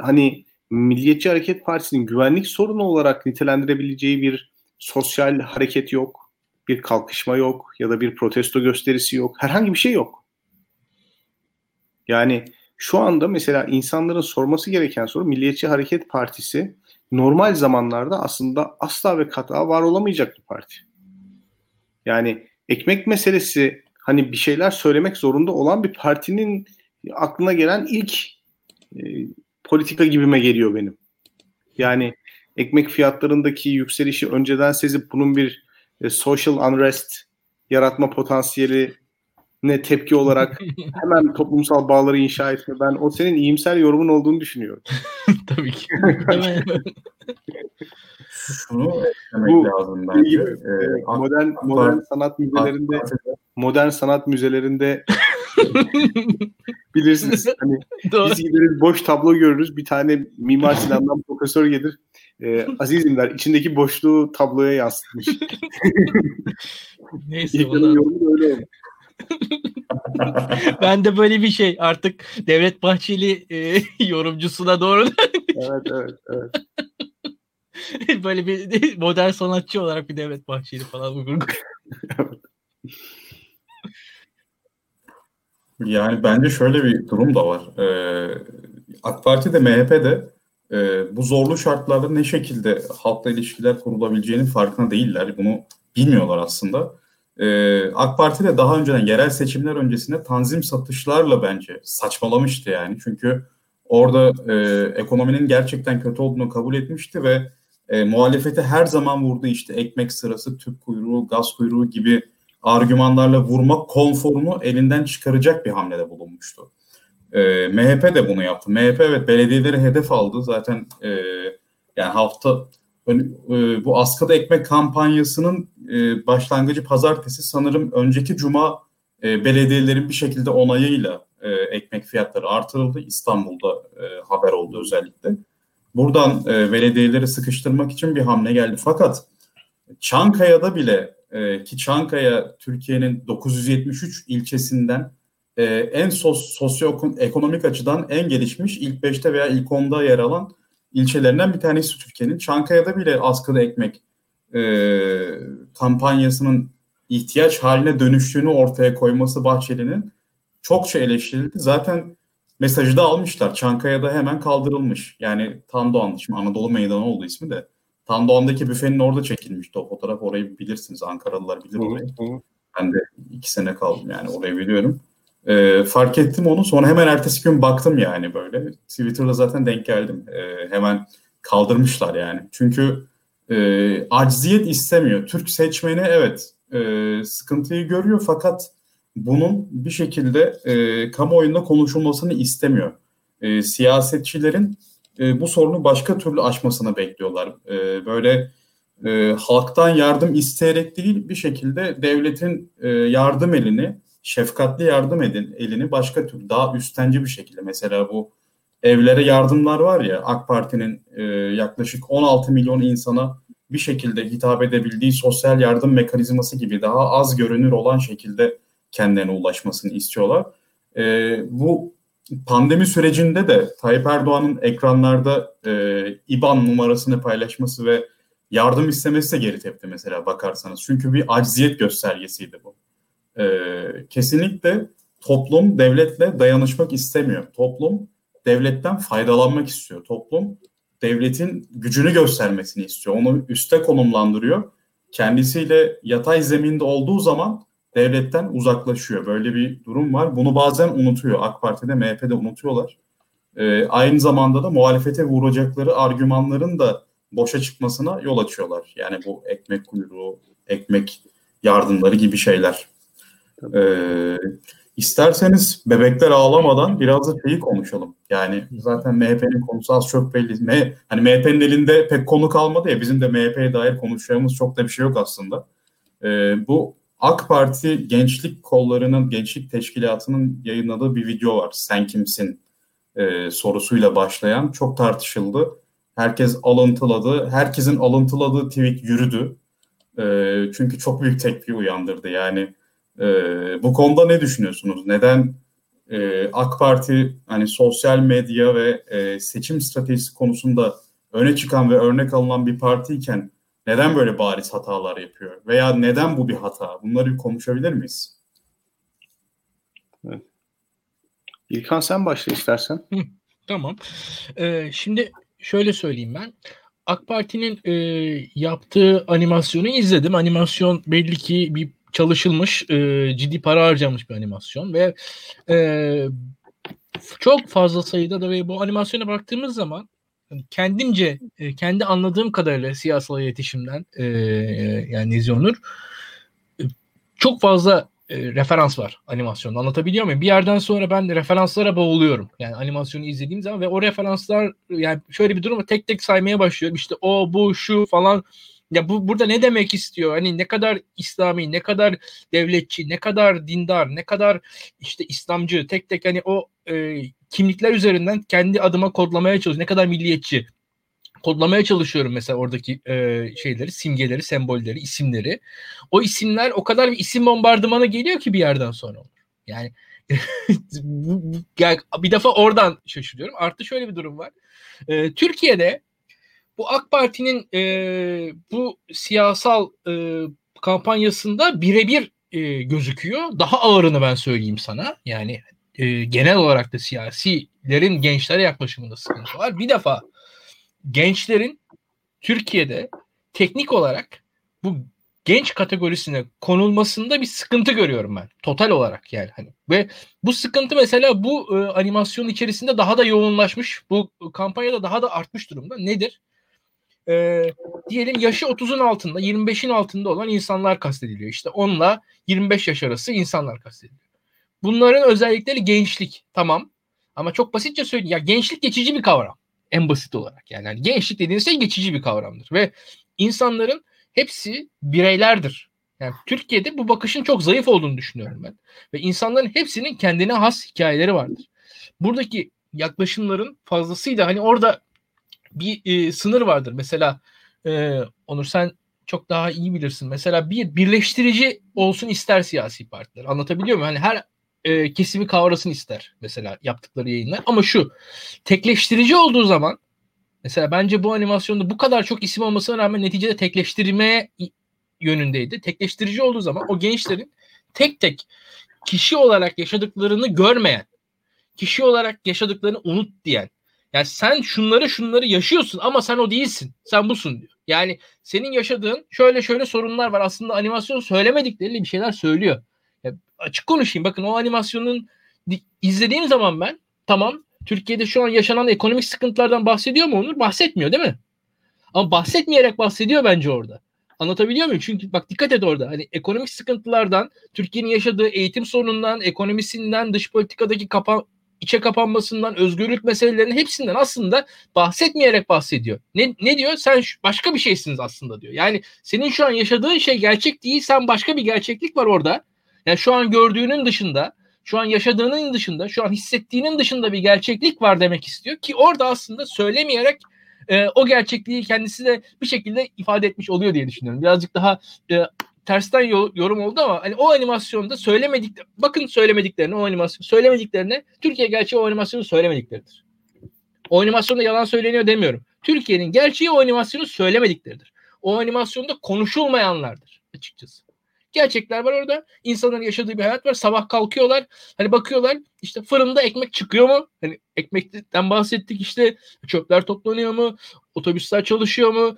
Speaker 2: hani Milliyetçi Hareket Partisi'nin güvenlik sorunu olarak nitelendirebileceği bir sosyal hareket yok. Bir kalkışma yok ya da bir protesto gösterisi yok. Herhangi bir şey yok. Yani şu anda mesela insanların sorması gereken soru Milliyetçi Hareket Partisi normal zamanlarda aslında asla ve kata var olamayacak bir parti. Yani ekmek meselesi hani bir şeyler söylemek zorunda olan bir partinin aklına gelen ilk e, politika gibime geliyor benim. Yani ekmek fiyatlarındaki yükselişi önceden sezip bunun bir e, social unrest yaratma potansiyeli ne tepki olarak hemen toplumsal bağları inşa etme. Ben o senin iyimser yorumun olduğunu düşünüyorum.
Speaker 1: Tabii ki.
Speaker 3: Şunu bu, lazım bence. Gibi,
Speaker 2: ee, modern modern sanat müzelerinde modern sanat müzelerinde bilirsiniz hani Doğru. biz gideriz boş tablo görürüz bir tane Mimar Sinan'dan profesör gelir e, Azizim der içindeki boşluğu tabloya yansıtmış.
Speaker 1: Neyse ona... yorumu da öyle oldu. ben de böyle bir şey artık Devlet Bahçeli e, yorumcusuna doğru.
Speaker 2: evet evet evet.
Speaker 1: böyle bir modern sanatçı olarak bir Devlet Bahçeli falan bu
Speaker 3: Yani bence şöyle bir durum da var. Ee, AK Parti de MHP de e, bu zorlu şartlarda ne şekilde halkla ilişkiler kurulabileceğinin farkında değiller. Bunu bilmiyorlar aslında. Ee, AK Parti de daha önceden yerel seçimler öncesinde tanzim satışlarla bence saçmalamıştı yani. Çünkü orada e, ekonominin gerçekten kötü olduğunu kabul etmişti ve e, muhalefeti her zaman vurdu işte ekmek sırası, tüp kuyruğu, gaz kuyruğu gibi argümanlarla vurmak konforunu elinden çıkaracak bir hamlede bulunmuştu. E, MHP de bunu yaptı. MHP evet belediyeleri hedef aldı. Zaten e, yani hafta e, bu askıda ekmek kampanyasının e, başlangıcı pazartesi sanırım önceki cuma e, belediyelerin bir şekilde onayıyla ekmek fiyatları artırıldı. İstanbul'da haber oldu özellikle. Buradan belediyeleri sıkıştırmak için bir hamle geldi. Fakat Çankaya'da bile ki Çankaya Türkiye'nin 973 ilçesinden en sos, sosyoekonomik açıdan en gelişmiş ilk 5'te veya ilk 10'da yer alan ilçelerinden bir tanesi Türkiye'nin. Çankaya'da bile askıda ekmek e, kampanyasının ihtiyaç haline dönüştüğünü ortaya koyması Bahçeli'nin çokça eleştirildi. Zaten mesajı da almışlar. Çankaya'da hemen kaldırılmış. Yani Tandoğan, şimdi Anadolu Meydanı oldu ismi de. Tandoğan'daki büfenin orada çekilmişti o fotoğraf. Orayı bilirsiniz. Ankaralılar bilir orayı. Ben de iki sene kaldım yani orayı biliyorum. E, fark ettim onu sonra hemen ertesi gün baktım yani böyle. Twitter'da zaten denk geldim. E, hemen kaldırmışlar yani. Çünkü e, acziyet istemiyor. Türk seçmeni evet e, sıkıntıyı görüyor fakat bunun bir şekilde e, kamuoyunda konuşulmasını istemiyor. E, siyasetçilerin e, bu sorunu başka türlü aşmasını bekliyorlar. E, böyle e, halktan yardım isteyerek değil bir şekilde devletin e, yardım elini, şefkatli yardım edin elini başka türlü daha üstenci bir şekilde mesela bu evlere yardımlar var ya AK Parti'nin e, yaklaşık 16 milyon insana bir şekilde hitap edebildiği sosyal yardım mekanizması gibi daha az görünür olan şekilde kendilerine ulaşmasını istiyorlar. E, bu pandemi sürecinde de Tayyip Erdoğan'ın ekranlarda e, IBAN numarasını paylaşması ve yardım istemesi de geri tepti mesela bakarsanız. Çünkü bir acziyet göstergesiydi bu. E, kesinlikle toplum devletle dayanışmak istemiyor. Toplum devletten faydalanmak istiyor. Toplum devletin gücünü göstermesini istiyor. Onu üste konumlandırıyor. Kendisiyle yatay zeminde olduğu zaman devletten uzaklaşıyor. Böyle bir durum var. Bunu bazen unutuyor. AK Parti'de, MHP'de unutuyorlar. Ee, aynı zamanda da muhalefete vuracakları argümanların da boşa çıkmasına yol açıyorlar. Yani bu ekmek kuyruğu, ekmek yardımları gibi şeyler. Ee, isterseniz bebekler ağlamadan biraz da şeyi konuşalım. Yani zaten MHP'nin konusu az çok belli. M hani MHP'nin elinde pek konu kalmadı ya bizim de MHP'ye dair konuşacağımız çok da bir şey yok aslında. Ee, bu AK Parti gençlik kollarının, gençlik teşkilatının yayınladığı bir video var. Sen kimsin e, sorusuyla başlayan. Çok tartışıldı. Herkes alıntıladı. Herkesin alıntıladığı tweet yürüdü. E, çünkü çok büyük tepki uyandırdı. Yani e, bu konuda ne düşünüyorsunuz? Neden e, AK Parti hani sosyal medya ve e, seçim stratejisi konusunda öne çıkan ve örnek alınan bir partiyken neden böyle bariz hatalar yapıyor? Veya neden bu bir hata? Bunları konuşabilir miyiz?
Speaker 2: Evet. İlkan sen başla istersen.
Speaker 1: Hı, tamam. Ee, şimdi şöyle söyleyeyim ben. AK Parti'nin e, yaptığı animasyonu izledim. Animasyon belli ki bir çalışılmış, e, ciddi para harcamış bir animasyon ve e, çok fazla sayıda da ve bu animasyona baktığımız zaman hani kendimce e, kendi anladığım kadarıyla siyasal iletişimden e, yani Nezionur e, çok fazla e, referans var animasyonda anlatabiliyor muyum? Bir yerden sonra ben referanslara boğuluyorum. Yani animasyonu izlediğim zaman ve o referanslar yani şöyle bir durum tek tek saymaya başlıyorum. İşte o bu şu falan ya bu burada ne demek istiyor? Hani ne kadar İslami, ne kadar devletçi, ne kadar dindar, ne kadar işte İslamcı tek tek hani o e, kimlikler üzerinden kendi adıma kodlamaya çalışıyorum. Ne kadar milliyetçi kodlamaya çalışıyorum mesela oradaki e, şeyleri, simgeleri, sembolleri, isimleri. O isimler o kadar bir isim bombardımanı geliyor ki bir yerden sonra. Yani bir defa oradan şaşırıyorum. Artı şöyle bir durum var. E, Türkiye'de bu AK Parti'nin e, bu siyasal e, kampanyasında birebir e, gözüküyor. Daha ağırını ben söyleyeyim sana. Yani e, genel olarak da siyasilerin gençlere yaklaşımında sıkıntı var. Bir defa gençlerin Türkiye'de teknik olarak bu genç kategorisine konulmasında bir sıkıntı görüyorum ben. Total olarak yani hani. Ve bu sıkıntı mesela bu e, animasyon içerisinde daha da yoğunlaşmış. Bu kampanyada daha da artmış durumda. Nedir? E, diyelim yaşı 30'un altında 25'in altında olan insanlar kastediliyor. İşte onunla 25 yaş arası insanlar kastediliyor. Bunların özellikleri gençlik tamam ama çok basitçe söyleyeyim ya gençlik geçici bir kavram en basit olarak yani, yani gençlik dediğiniz şey geçici bir kavramdır ve insanların hepsi bireylerdir. Yani Türkiye'de bu bakışın çok zayıf olduğunu düşünüyorum ben. Ve insanların hepsinin kendine has hikayeleri vardır. Buradaki yaklaşımların fazlasıyla hani orada bir e, sınır vardır. Mesela e, Onur sen çok daha iyi bilirsin. Mesela bir birleştirici olsun ister siyasi partiler. Anlatabiliyor muyum? Hani her e, kesimi kavrasın ister mesela yaptıkları yayınlar. Ama şu tekleştirici olduğu zaman mesela bence bu animasyonda bu kadar çok isim olmasına rağmen neticede tekleştirmeye yönündeydi. Tekleştirici olduğu zaman o gençlerin tek tek kişi olarak yaşadıklarını görmeyen, kişi olarak yaşadıklarını unut diyen, yani sen şunları şunları yaşıyorsun ama sen o değilsin. Sen busun diyor. Yani senin yaşadığın şöyle şöyle sorunlar var. Aslında animasyon söylemedikleri bir şeyler söylüyor. Ya, açık konuşayım. Bakın o animasyonun izlediğim zaman ben tamam Türkiye'de şu an yaşanan ekonomik sıkıntılardan bahsediyor mu Onur? Bahsetmiyor değil mi? Ama bahsetmeyerek bahsediyor bence orada. Anlatabiliyor muyum? Çünkü bak dikkat et orada. Hani ekonomik sıkıntılardan, Türkiye'nin yaşadığı eğitim sorunundan, ekonomisinden, dış politikadaki kapa içe kapanmasından, özgürlük meselelerinin hepsinden aslında bahsetmeyerek bahsediyor. Ne, ne diyor? Sen başka bir şeysiniz aslında diyor. Yani senin şu an yaşadığın şey gerçek değil, sen başka bir gerçeklik var orada. Yani şu an gördüğünün dışında, şu an yaşadığının dışında, şu an hissettiğinin dışında bir gerçeklik var demek istiyor ki orada aslında söylemeyerek e, o gerçekliği kendisi de bir şekilde ifade etmiş oluyor diye düşünüyorum. Birazcık daha e, tersten yorum oldu ama hani o animasyonda söylemedik bakın söylemediklerini o animasyon söylemediklerini Türkiye gerçeği o animasyonu söylemedikleridir. O animasyonda yalan söyleniyor demiyorum. Türkiye'nin gerçeği o animasyonu söylemedikleridir. O animasyonda konuşulmayanlardır açıkçası. Gerçekler var orada. İnsanların yaşadığı bir hayat var. Sabah kalkıyorlar. Hani bakıyorlar işte fırında ekmek çıkıyor mu? Hani ekmekten bahsettik işte çöpler toplanıyor mu? Otobüsler çalışıyor mu?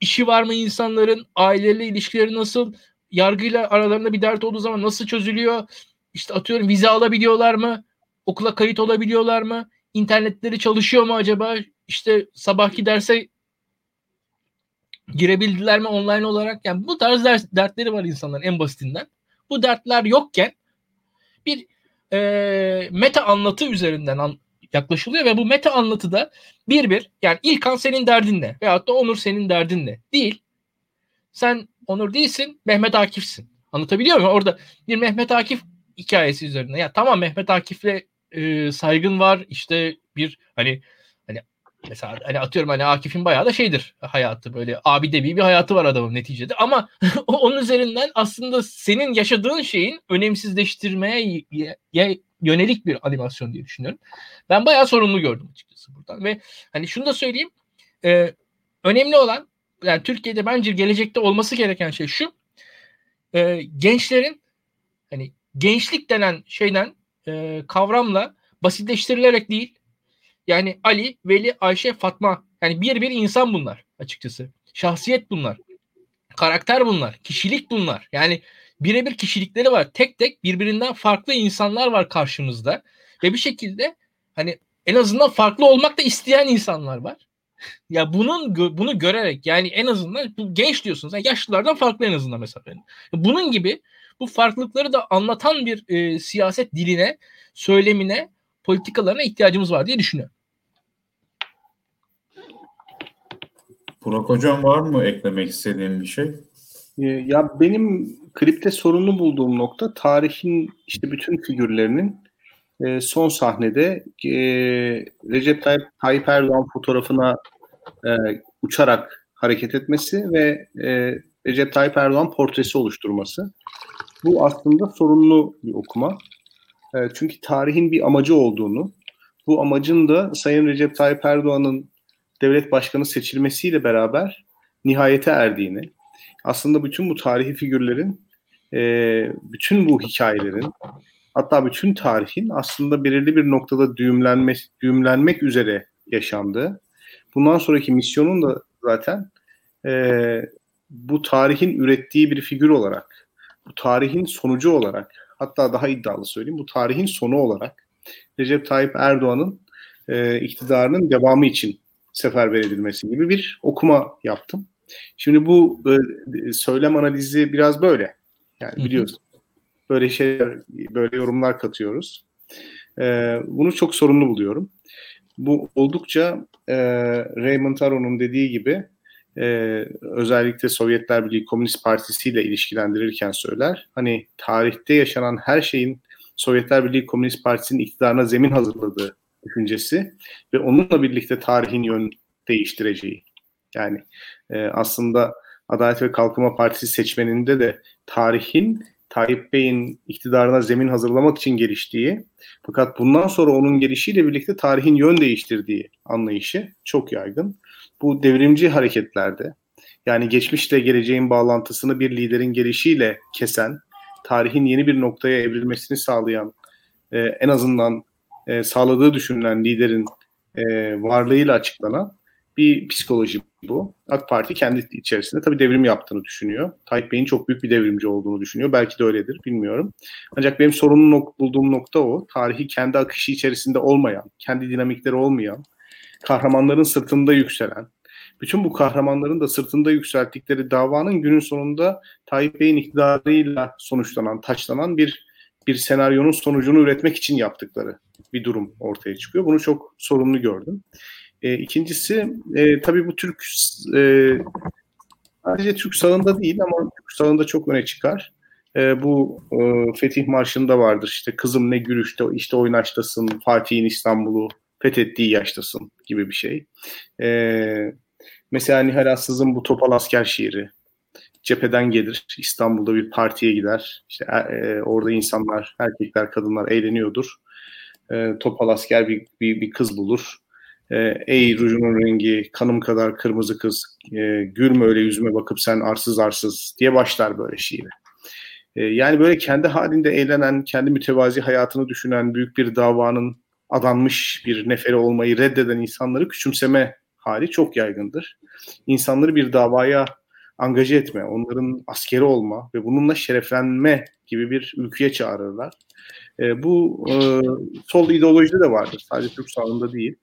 Speaker 1: İşi var mı insanların? Aileyle ilişkileri nasıl? Yargıyla aralarında bir dert olduğu zaman nasıl çözülüyor? İşte atıyorum vize alabiliyorlar mı? Okula kayıt olabiliyorlar mı? İnternetleri çalışıyor mu acaba? İşte sabahki derse girebildiler mi online olarak? Yani bu tarz ders, dertleri var insanların en basitinden. Bu dertler yokken bir e, meta anlatı üzerinden an, yaklaşılıyor ve bu meta anlatıda bir bir yani İlkan senin derdin ne? Veyahut da Onur senin derdin ne? Değil. Sen Onur değilsin, Mehmet Akif'sin. Anlatabiliyor muyum? Orada bir Mehmet Akif hikayesi üzerine. Ya tamam Mehmet Akif'le e, saygın var. İşte bir hani hani mesela hani atıyorum hani Akif'in bayağı da şeydir hayatı böyle abi de bir hayatı var adamın neticede ama onun üzerinden aslında senin yaşadığın şeyin önemsizleştirmeye yönelik bir animasyon diye düşünüyorum. Ben bayağı sorumlu gördüm açıkçası buradan ve hani şunu da söyleyeyim e, önemli olan yani Türkiye'de bence gelecekte olması gereken şey şu e, gençlerin hani gençlik denen şeyden e, kavramla basitleştirilerek değil yani Ali, Veli, Ayşe, Fatma yani bir bir insan bunlar açıkçası. Şahsiyet bunlar. Karakter bunlar. Kişilik bunlar. Yani birebir kişilikleri var. Tek tek birbirinden farklı insanlar var karşımızda. Ve bir şekilde hani en azından farklı olmak da isteyen insanlar var. ya bunun bunu görerek yani en azından bu genç diyorsunuz. Yani yaşlılardan farklı en azından mesela. Bunun gibi bu farklılıkları da anlatan bir e, siyaset diline, söylemine, politikalarına ihtiyacımız var diye düşünüyorum.
Speaker 3: Burak Hocam var mı eklemek istediğin bir şey?
Speaker 2: Ee, ya benim klipte sorunlu bulduğum nokta tarihin işte bütün figürlerinin e, son sahnede e, Recep Tayyip, Tayyip Erdoğan fotoğrafına e, uçarak hareket etmesi ve Recep Tayyip Erdoğan portresi oluşturması. Bu aslında sorunlu bir okuma. Çünkü tarihin bir amacı olduğunu, bu amacın da Sayın Recep Tayyip Erdoğan'ın devlet başkanı seçilmesiyle beraber nihayete erdiğini, aslında bütün bu tarihi figürlerin, e, bütün bu hikayelerin, hatta bütün tarihin aslında belirli bir noktada düğümlenme, düğümlenmek üzere yaşandığı. Bundan sonraki misyonun da zaten e, bu tarihin ürettiği bir figür olarak, bu tarihin sonucu olarak, hatta daha iddialı söyleyeyim, bu tarihin sonu olarak Recep Tayyip Erdoğan'ın e, iktidarının devamı için seferber edilmesi gibi bir okuma yaptım. Şimdi bu e, söylem analizi biraz böyle. Yani biliyorsun. Böyle şeyler, böyle yorumlar katıyoruz. E, bunu çok sorunlu buluyorum. Bu oldukça e, Raymond Aron'un dediği gibi e, özellikle Sovyetler Birliği Komünist Partisi ile ilişkilendirirken söyler. Hani tarihte yaşanan her şeyin Sovyetler Birliği Komünist Partisi'nin iktidarına zemin hazırladığı düşüncesi ve onunla birlikte tarihin yön değiştireceği. Yani e, aslında Adalet ve Kalkınma Partisi seçmeninde de tarihin Tayyip Bey'in iktidarına zemin hazırlamak için geliştiği fakat bundan sonra onun gelişiyle birlikte tarihin yön değiştirdiği anlayışı çok yaygın. Bu devrimci hareketlerde yani geçmişle geleceğin bağlantısını bir liderin gelişiyle kesen, tarihin yeni bir noktaya evrilmesini sağlayan, e, en azından e, sağladığı düşünülen liderin e, varlığıyla açıklanan bir psikoloji bu. AK Parti kendi içerisinde tabii devrim yaptığını düşünüyor. Tayyip Bey'in çok büyük bir devrimci olduğunu düşünüyor. Belki de öyledir, bilmiyorum. Ancak benim sorunun nok- bulduğum nokta o. Tarihi kendi akışı içerisinde olmayan, kendi dinamikleri olmayan, kahramanların sırtında yükselen, bütün bu kahramanların da sırtında yükselttikleri davanın günün sonunda Tayyip Bey'in iktidarıyla sonuçlanan, taçlanan bir bir senaryonun sonucunu üretmek için yaptıkları bir durum ortaya çıkıyor. Bunu çok sorumlu gördüm. E, ikincisi e, tabii bu Türk e, sadece Türk sağında değil ama Türk sağında çok öne çıkar. E, bu e, Fetih Marşı'nda vardır işte kızım ne gülüşte işte oynaştasın Fatih'in İstanbul'u fethettiği yaştasın gibi bir şey. E, mesela Nihal Assız'ın bu Topal Asker şiiri cepheden gelir. İstanbul'da bir partiye gider. İşte e, orada insanlar, erkekler, kadınlar eğleniyordur. E, topal asker bir, bir, bir kız bulur. E, Ey rujunun rengi, kanım kadar kırmızı kız, e, gülme öyle yüzüme bakıp sen arsız arsız diye başlar böyle şiiri. E, yani böyle kendi halinde eğlenen, kendi mütevazi hayatını düşünen, büyük bir davanın adanmış bir neferi olmayı reddeden insanları küçümseme hali çok yaygındır. İnsanları bir davaya angaje etme, onların askeri olma ve bununla şereflenme gibi bir ülkeye çağırırlar. E, bu e, sol ideolojide de vardır. Sadece Türk sağında değil.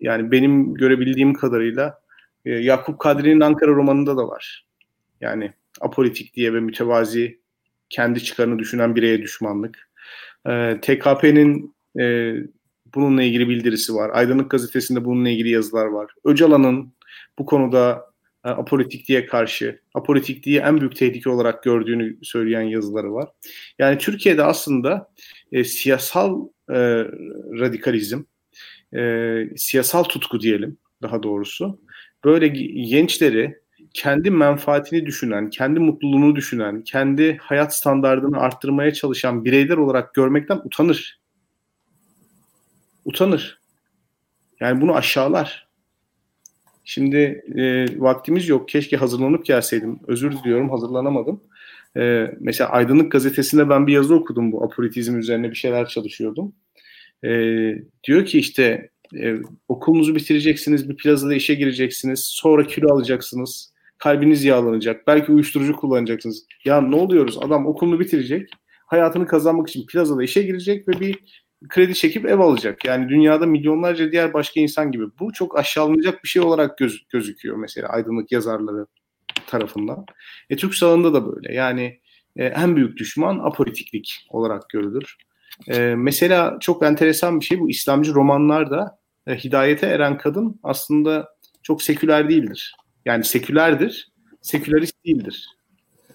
Speaker 2: Yani benim görebildiğim kadarıyla e, Yakup Kadri'nin Ankara romanında da var. Yani apolitik diye ve mütevazi kendi çıkarını düşünen bireye düşmanlık. E, TKP'nin e, bununla ilgili bildirisi var. Aydınlık Gazetesi'nde bununla ilgili yazılar var. Öcalan'ın bu konuda e, apolitikliğe karşı, apolitikliği en büyük tehlike olarak gördüğünü söyleyen yazıları var. Yani Türkiye'de aslında e, siyasal e, radikalizm, e, siyasal tutku diyelim daha doğrusu, böyle gençleri kendi menfaatini düşünen, kendi mutluluğunu düşünen, kendi hayat standartını arttırmaya çalışan bireyler olarak görmekten utanır. Utanır. Yani bunu aşağılar. Şimdi e, vaktimiz yok. Keşke hazırlanıp gelseydim. Özür diliyorum hazırlanamadım. E, mesela Aydınlık Gazetesi'nde ben bir yazı okudum bu apolitizm üzerine bir şeyler çalışıyordum. E, diyor ki işte e, okulunuzu bitireceksiniz, bir plazada işe gireceksiniz, sonra kilo alacaksınız, kalbiniz yağlanacak, belki uyuşturucu kullanacaksınız. Ya ne oluyoruz? Adam okulunu bitirecek, hayatını kazanmak için plazada işe girecek ve bir kredi çekip ev alacak. Yani dünyada milyonlarca diğer başka insan gibi. Bu çok aşağılanacak bir şey olarak göz, gözüküyor mesela aydınlık yazarları tarafından. E, Türk sağında da böyle. Yani e, en büyük düşman apolitiklik olarak görülür. E, mesela çok enteresan bir şey bu İslamcı romanlarda e, hidayete eren kadın aslında çok seküler değildir. Yani sekülerdir, sekülerist değildir.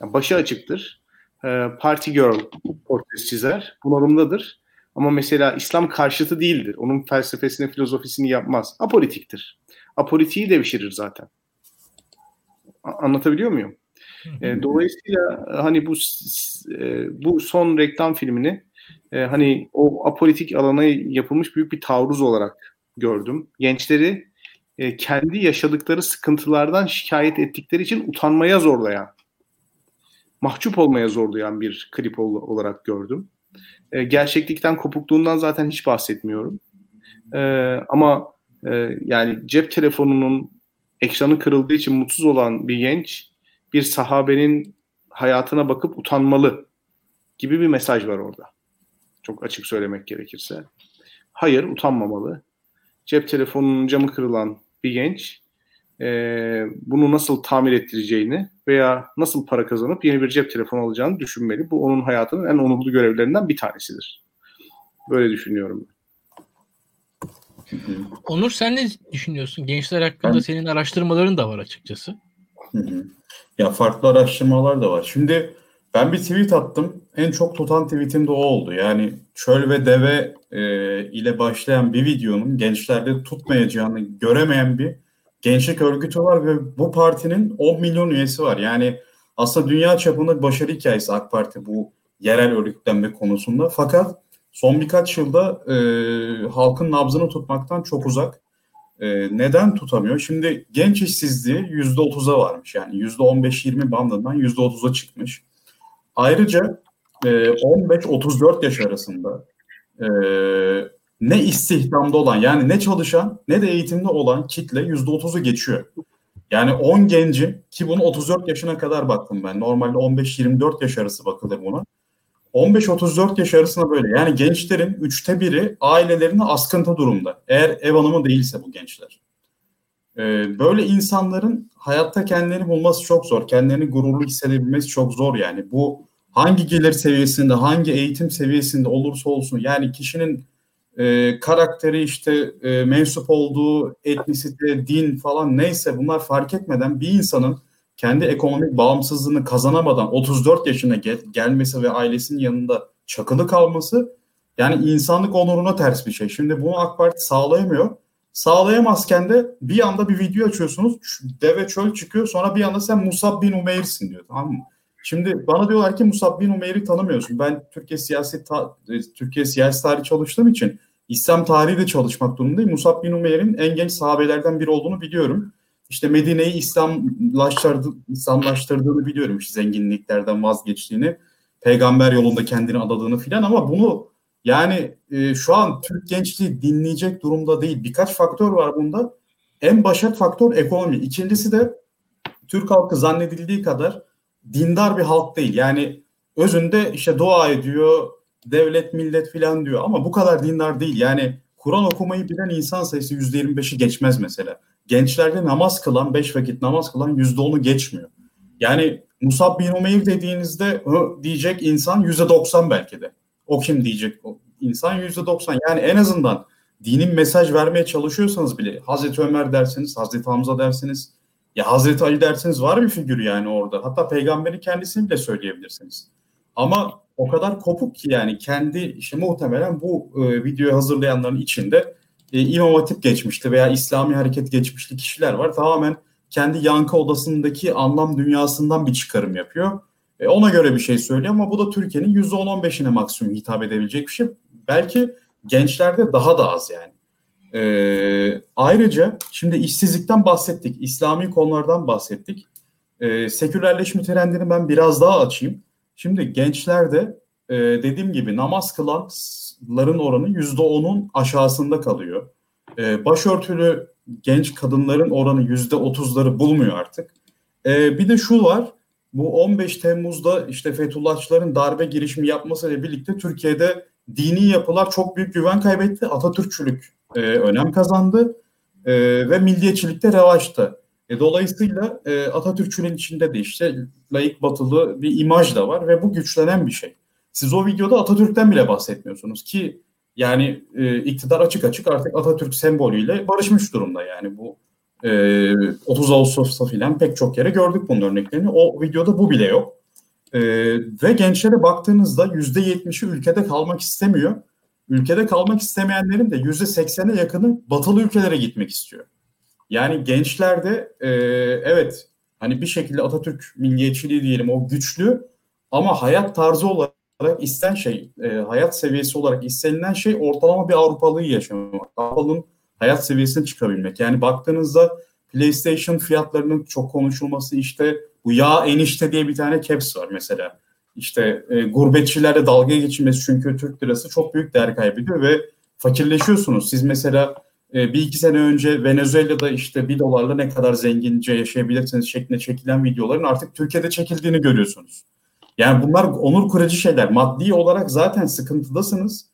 Speaker 2: Yani başı açıktır. E, party girl portresi çizer. Bunalımdadır ama mesela İslam karşıtı değildir. Onun felsefesini, filozofisini yapmaz. Apolitiktir. Apolitiği devşirir zaten. Anlatabiliyor muyum? E, dolayısıyla hani bu e, bu son reklam filmini e, hani o apolitik alana yapılmış büyük bir taarruz olarak gördüm. Gençleri e, kendi yaşadıkları sıkıntılardan şikayet ettikleri için utanmaya zorlayan, mahcup olmaya zorlayan bir klip olarak gördüm. E, gerçeklikten kopukluğundan zaten hiç bahsetmiyorum. E, ama e, yani cep telefonunun ekranı kırıldığı için mutsuz olan bir genç bir sahabenin hayatına bakıp utanmalı gibi bir mesaj var orada. Çok açık söylemek gerekirse. Hayır utanmamalı. Cep telefonunun camı kırılan bir genç e, bunu nasıl tamir ettireceğini veya nasıl para kazanıp yeni bir cep telefonu alacağını düşünmeli. Bu onun hayatının en onurlu görevlerinden bir tanesidir. Böyle düşünüyorum.
Speaker 1: Onur sen ne düşünüyorsun? Gençler hakkında ben... senin araştırmaların da var açıkçası.
Speaker 3: Ya farklı araştırmalar da var. Şimdi ben bir tweet attım. En çok tutan tweetim de o oldu. Yani çöl ve deve e, ile başlayan bir videonun gençlerde tutmayacağını göremeyen bir gençlik örgütü var ve bu partinin 10 milyon üyesi var. Yani aslında dünya çapında başarı hikayesi AK Parti bu yerel örgütlenme konusunda. Fakat son birkaç yılda e, halkın nabzını tutmaktan çok uzak. E, neden tutamıyor? Şimdi genç işsizliği %30'a varmış. Yani %15-20 bandından %30'a çıkmış. Ayrıca e, 15-34 yaş arasında e, ne istihdamda olan yani ne çalışan ne de eğitimde olan kitle %30'u geçiyor. Yani 10 gencin ki bunu 34 yaşına kadar baktım ben. Normalde 15-24 yaş arası bakılır buna. 15-34 yaş arasında böyle. Yani gençlerin üçte biri ailelerine askıntı durumda. Eğer ev hanımı değilse bu gençler. Ee, böyle insanların hayatta kendilerini bulması çok zor. Kendilerini gururlu hissedebilmesi çok zor yani. Bu hangi gelir seviyesinde, hangi eğitim seviyesinde olursa olsun. Yani kişinin e, karakteri işte e, mensup olduğu etnisite, din falan neyse bunlar fark etmeden bir insanın kendi ekonomik bağımsızlığını kazanamadan 34 yaşına gel- gelmesi ve ailesinin yanında çakılı kalması yani insanlık onuruna ters bir şey. Şimdi bunu AK Parti sağlayamıyor. Sağlayamazken de bir anda bir video açıyorsunuz. Deve çöl çıkıyor. Sonra bir anda sen Musab bin Umeyr'sin diyor. Tamam mı? Şimdi bana diyorlar ki Musab bin Umeyr'i tanımıyorsun. Ben Türkiye siyasi ta- Türkiye siyasi tarihi çalıştığım için İslam tarihi de çalışmak durumundayım. Musab bin Umeyr'in en genç sahabelerden biri olduğunu biliyorum. İşte Medine'yi İslamlaştırdı, İslamlaştırdığını biliyorum. İşte zenginliklerden vazgeçtiğini, peygamber yolunda kendini adadığını filan ama bunu yani e, şu an Türk gençliği dinleyecek durumda değil. Birkaç faktör var bunda. En başat faktör ekonomi. İkincisi de Türk halkı zannedildiği kadar dindar bir halk değil. Yani özünde işte dua ediyor, devlet millet filan diyor ama bu kadar dindar değil. Yani Kur'an okumayı bilen insan sayısı %25'i geçmez mesela. Gençlerde namaz kılan, beş vakit namaz kılan %10'u geçmiyor. Yani Musab bin Umeyr dediğinizde diyecek insan %90 belki de. O kim diyecek o insan %90. Yani en azından dinin mesaj vermeye çalışıyorsanız bile Hazreti Ömer dersiniz, Hazreti Hamza dersiniz, ya Hazreti Ali dersiniz var bir figür yani orada. Hatta peygamberin kendisini de söyleyebilirsiniz. Ama o kadar kopuk ki yani kendi işte muhtemelen bu e, videoyu hazırlayanların içinde e, İmam Hatip geçmişti veya İslami hareket geçmişli kişiler var. Tamamen kendi yankı odasındaki anlam dünyasından bir çıkarım yapıyor. E, ona göre bir şey söylüyor ama bu da Türkiye'nin %10-15'ine maksimum hitap edebilecek bir şey. Belki gençlerde daha da az yani. E, ayrıca şimdi işsizlikten bahsettik, İslami konulardan bahsettik. E, sekülerleşme trendini ben biraz daha açayım. Şimdi gençlerde e, dediğim gibi namaz kılanların oranı yüzde onun aşağısında kalıyor. E, başörtülü genç kadınların oranı yüzde otuzları bulmuyor artık. E, bir de şu var, bu 15 Temmuz'da işte Fethullahçıların darbe girişimi yapmasıyla birlikte Türkiye'de dini yapılar çok büyük güven kaybetti. Atatürkçülük e, önem kazandı e, ve milliyetçilikte revaçtı. E, dolayısıyla e, Atatürkçülüğün içinde de işte laik batılı bir imaj da var ve bu güçlenen bir şey. Siz o videoda Atatürk'ten bile bahsetmiyorsunuz ki yani e, iktidar açık açık artık Atatürk sembolüyle barışmış durumda yani bu 30 Ağustos'ta filan pek çok yere gördük bunun örneklerini. O videoda bu bile yok. E, ve gençlere baktığınızda %70'i ülkede kalmak istemiyor. Ülkede kalmak istemeyenlerin de %80'e yakını batılı ülkelere gitmek istiyor. Yani gençlerde e, evet hani bir şekilde Atatürk milliyetçiliği diyelim o güçlü ama hayat tarzı olarak isten şey, e, hayat seviyesi olarak istenilen şey ortalama bir Avrupalıyı yaşamak. Avrupalının hayat seviyesine çıkabilmek. Yani baktığınızda PlayStation fiyatlarının çok konuşulması işte bu yağ enişte diye bir tane caps var mesela. İşte e, gurbetçilerle dalga geçilmesi çünkü Türk lirası çok büyük değer kaybediyor ve fakirleşiyorsunuz. Siz mesela e, bir iki sene önce Venezuela'da işte bir dolarla ne kadar zengince yaşayabilirsiniz şeklinde çekilen videoların artık Türkiye'de çekildiğini görüyorsunuz. Yani bunlar onur kırıcı şeyler. Maddi olarak zaten sıkıntıdasınız.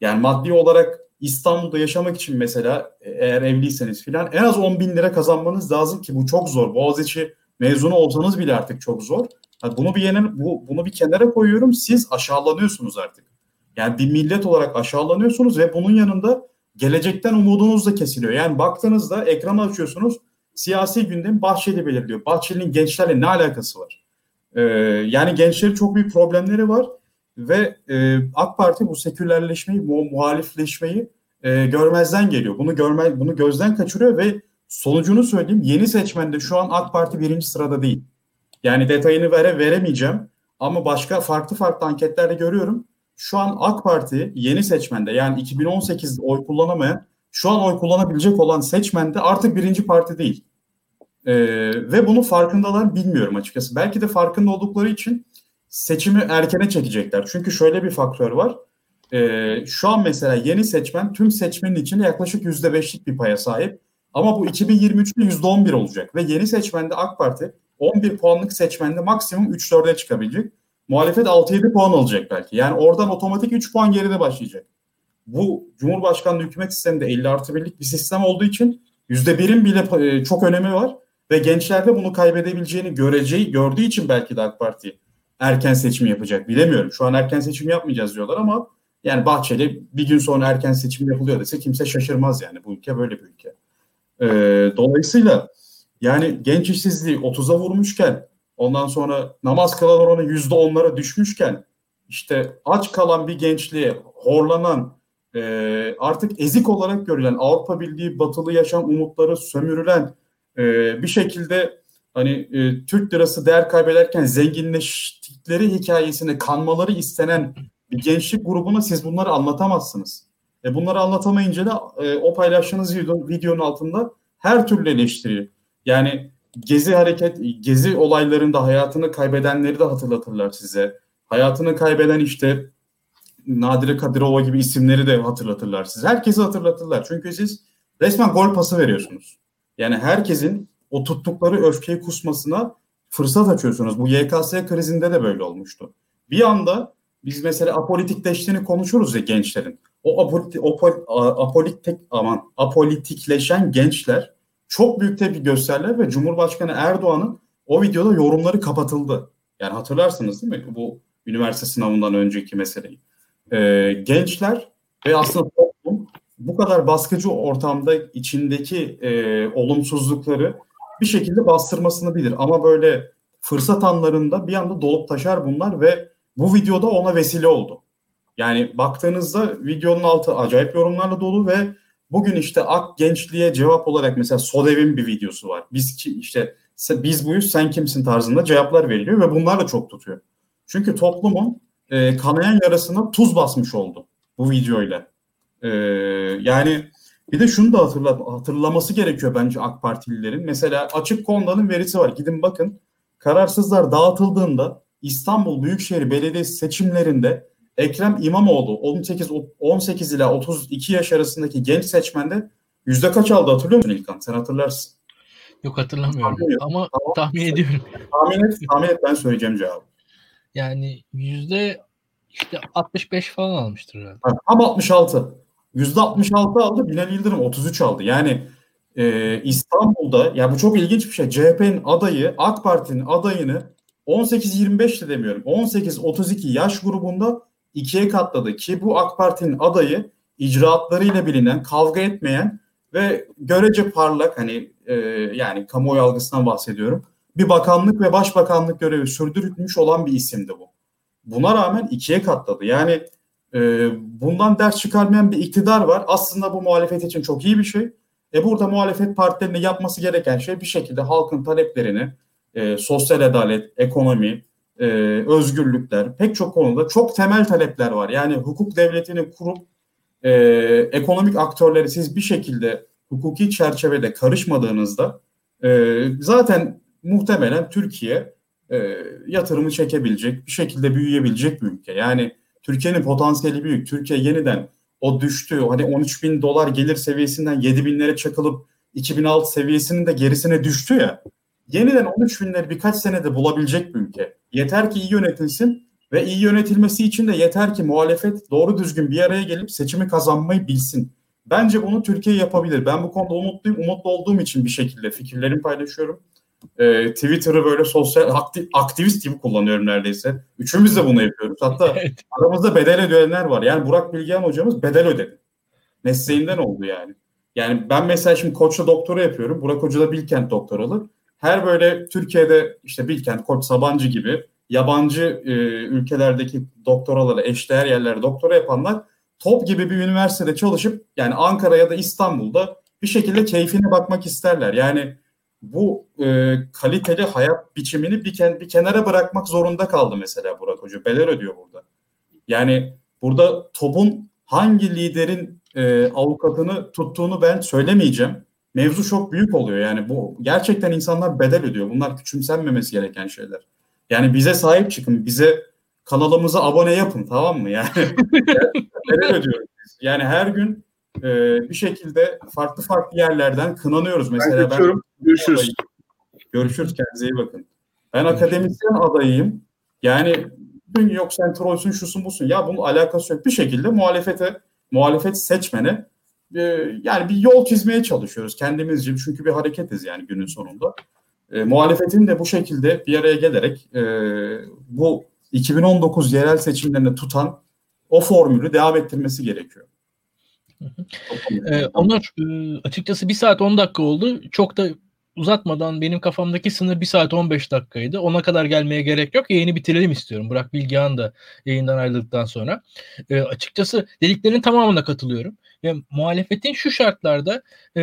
Speaker 3: Yani maddi olarak İstanbul'da yaşamak için mesela e, eğer evliyseniz filan en az 10 bin lira kazanmanız lazım ki bu çok zor. Boğaziçi mezunu olsanız bile artık çok zor. Yani bunu bir yana, bu, bunu bir kenara koyuyorum. Siz aşağılanıyorsunuz artık. Yani bir millet olarak aşağılanıyorsunuz ve bunun yanında gelecekten umudunuz da kesiliyor. Yani baktığınızda ekranı açıyorsunuz siyasi gündem Bahçeli belirliyor. Bahçeli'nin gençlerle ne alakası var? Ee, yani gençlerin çok büyük problemleri var ve e, AK Parti bu sekülerleşmeyi, bu muhalifleşmeyi e, görmezden geliyor. Bunu görme, bunu gözden kaçırıyor ve sonucunu söyleyeyim. Yeni seçmende şu an AK Parti birinci sırada değil. Yani detayını vere veremeyeceğim ama başka farklı farklı anketlerde görüyorum şu an AK Parti yeni seçmende yani 2018 oy kullanamayan şu an oy kullanabilecek olan seçmende artık birinci parti değil. Ee, ve bunu farkındalar bilmiyorum açıkçası. Belki de farkında oldukları için seçimi erkene çekecekler. Çünkü şöyle bir faktör var. e, şu an mesela yeni seçmen tüm seçmenin içinde yaklaşık %5'lik bir paya sahip. Ama bu 2023'te %11 olacak ve yeni seçmende AK Parti 11 puanlık seçmende maksimum 3-4'e çıkabilecek. Muhalefet 6-7 puan alacak belki. Yani oradan otomatik 3 puan geride başlayacak. Bu Cumhurbaşkanlığı hükümet sisteminde 50 artı birlik bir sistem olduğu için %1'in bile e, çok önemi var. Ve gençlerde bunu kaybedebileceğini göreceği, gördüğü için belki de AK Parti erken seçim yapacak. Bilemiyorum. Şu an erken seçim yapmayacağız diyorlar ama yani Bahçeli bir gün sonra erken seçim yapılıyor dese kimse şaşırmaz yani. Bu ülke böyle bir ülke. Ee, dolayısıyla yani genç işsizliği 30'a vurmuşken ondan sonra namaz kılan oranı %10'lara düşmüşken işte aç kalan bir gençliğe horlanan e, artık ezik olarak görülen Avrupa Birliği batılı yaşam umutları sömürülen e, bir şekilde hani e, Türk lirası değer kaybederken zenginleştikleri hikayesine kanmaları istenen bir gençlik grubuna siz bunları anlatamazsınız. E bunları anlatamayınca da e, o paylaştığınız video, videonun altında her türlü eleştiri. Yani gezi hareket, gezi olaylarında hayatını kaybedenleri de hatırlatırlar size. Hayatını kaybeden işte Nadire Kadirova gibi isimleri de hatırlatırlar size. Herkesi hatırlatırlar. Çünkü siz resmen gol pası veriyorsunuz. Yani herkesin o tuttukları öfkeyi kusmasına fırsat açıyorsunuz. Bu YKS krizinde de böyle olmuştu. Bir anda biz mesela apolitikleştiğini konuşuruz ya gençlerin. O apolitik, aman apolitikleşen gençler çok büyük tepki gösterler ve Cumhurbaşkanı Erdoğan'ın o videoda yorumları kapatıldı. Yani hatırlarsınız değil mi bu üniversite sınavından önceki meseleyi. Ee, gençler ve aslında toplum bu kadar baskıcı ortamda içindeki e, olumsuzlukları bir şekilde bastırmasını bilir. Ama böyle fırsat anlarında bir anda dolup taşar bunlar ve bu videoda ona vesile oldu. Yani baktığınızda videonun altı acayip yorumlarla dolu ve bugün işte ak gençliğe cevap olarak mesela Sodev'in bir videosu var. Biz ki işte biz buyuz sen kimsin tarzında cevaplar veriliyor ve bunlar da çok tutuyor. Çünkü toplumun e, kanayan yarasına tuz basmış oldu bu videoyla. E, yani bir de şunu da hatırla, hatırlaması gerekiyor bence AK Partililerin. Mesela açık kondanın verisi var. Gidin bakın. Kararsızlar dağıtıldığında İstanbul Büyükşehir Belediyesi seçimlerinde Ekrem İmamoğlu 18 18 ila 32 yaş arasındaki genç seçmende yüzde kaç aldı hatırlıyor musun İlkan? Sen hatırlarsın.
Speaker 1: Yok hatırlamıyorum tahmin ama tamam. tahmin ediyorum.
Speaker 3: Tahmin et, tahmin et ben söyleyeceğim cevabı.
Speaker 1: Yani yüzde işte 65 falan almıştır herhalde.
Speaker 3: Tam 66. Yüzde 66 aldı. Binali Yıldırım 33 aldı. Yani e, İstanbul'da ya bu çok ilginç bir şey. CHP'nin adayı AK Parti'nin adayını 18-25 de demiyorum. 18-32 yaş grubunda ikiye katladı ki bu AK Parti'nin adayı icraatlarıyla bilinen, kavga etmeyen ve görece parlak hani e, yani kamuoyu algısından bahsediyorum. Bir bakanlık ve başbakanlık görevi sürdürülmüş olan bir isimdi bu. Buna rağmen ikiye katladı. Yani e, bundan ders çıkarmayan bir iktidar var. Aslında bu muhalefet için çok iyi bir şey. E burada muhalefet partilerinin yapması gereken şey bir şekilde halkın taleplerini, e, sosyal adalet, ekonomi, e, özgürlükler, pek çok konuda çok temel talepler var. Yani hukuk devletini kurup e, ekonomik aktörleri siz bir şekilde hukuki çerçevede karışmadığınızda e, zaten muhtemelen Türkiye e, yatırımı çekebilecek, bir şekilde büyüyebilecek bir ülke. Yani Türkiye'nin potansiyeli büyük. Türkiye yeniden o düştü. Hani 13 bin dolar gelir seviyesinden 7 binlere çakılıp 2006 seviyesinin de gerisine düştü ya. Yeniden 13 binleri birkaç senede bulabilecek bir ülke. Yeter ki iyi yönetilsin ve iyi yönetilmesi için de yeter ki muhalefet doğru düzgün bir araya gelip seçimi kazanmayı bilsin. Bence bunu Türkiye yapabilir. Ben bu konuda umutluyum. Umutlu olduğum için bir şekilde fikirlerimi paylaşıyorum e, Twitter'ı böyle sosyal aktif, aktivist gibi kullanıyorum neredeyse. Üçümüz de bunu yapıyoruz. Hatta evet. aramızda bedel ödeyenler var. Yani Burak Bilgehan hocamız bedel ödedi. Mesleğinden oldu yani. Yani ben mesela şimdi Koç'ta doktora yapıyorum. Burak Hoca da Bilkent doktoralı. Her böyle Türkiye'de işte Bilkent, Koç, Sabancı gibi yabancı e, ülkelerdeki doktoraları, eşdeğer yerlerde doktora yapanlar top gibi bir üniversitede çalışıp yani Ankara ya da İstanbul'da bir şekilde keyfine bakmak isterler. Yani bu e, kaliteli hayat biçimini bir, ken, bir kenara bırakmak zorunda kaldı mesela Burak Hoca. Beler ödüyor burada. Yani burada topun hangi liderin e, avukatını tuttuğunu ben söylemeyeceğim. Mevzu çok büyük oluyor. Yani bu gerçekten insanlar bedel ödüyor. Bunlar küçümsenmemesi gereken şeyler. Yani bize sahip çıkın. Bize kanalımıza abone yapın tamam mı? Yani neler ödüyoruz? Yani her gün e, bir şekilde farklı farklı yerlerden kınanıyoruz. Mesela
Speaker 2: ben, ben görüşürüz.
Speaker 3: Görüşürüz kendinize iyi bakın. Ben akademisyen adayıyım. Yani bugün yok sen trollsün şusun busun. Ya bunun alakası yok. Bir şekilde muhalefete, muhalefet seçmene e, yani bir yol çizmeye çalışıyoruz kendimizce. Çünkü bir hareketiz yani günün sonunda. E, muhalefetin de bu şekilde bir araya gelerek e, bu 2019 yerel seçimlerini tutan o formülü devam ettirmesi gerekiyor.
Speaker 1: Ee, Onur açıkçası bir saat 10 dakika oldu. Çok da uzatmadan benim kafamdaki sınır 1 saat 15 dakikaydı. Ona kadar gelmeye gerek yok. Yayını bitirelim istiyorum. Burak Bilgehan da yayından ayrıldıktan sonra. E, açıkçası dediklerin tamamına katılıyorum. Ve muhalefetin şu şartlarda e,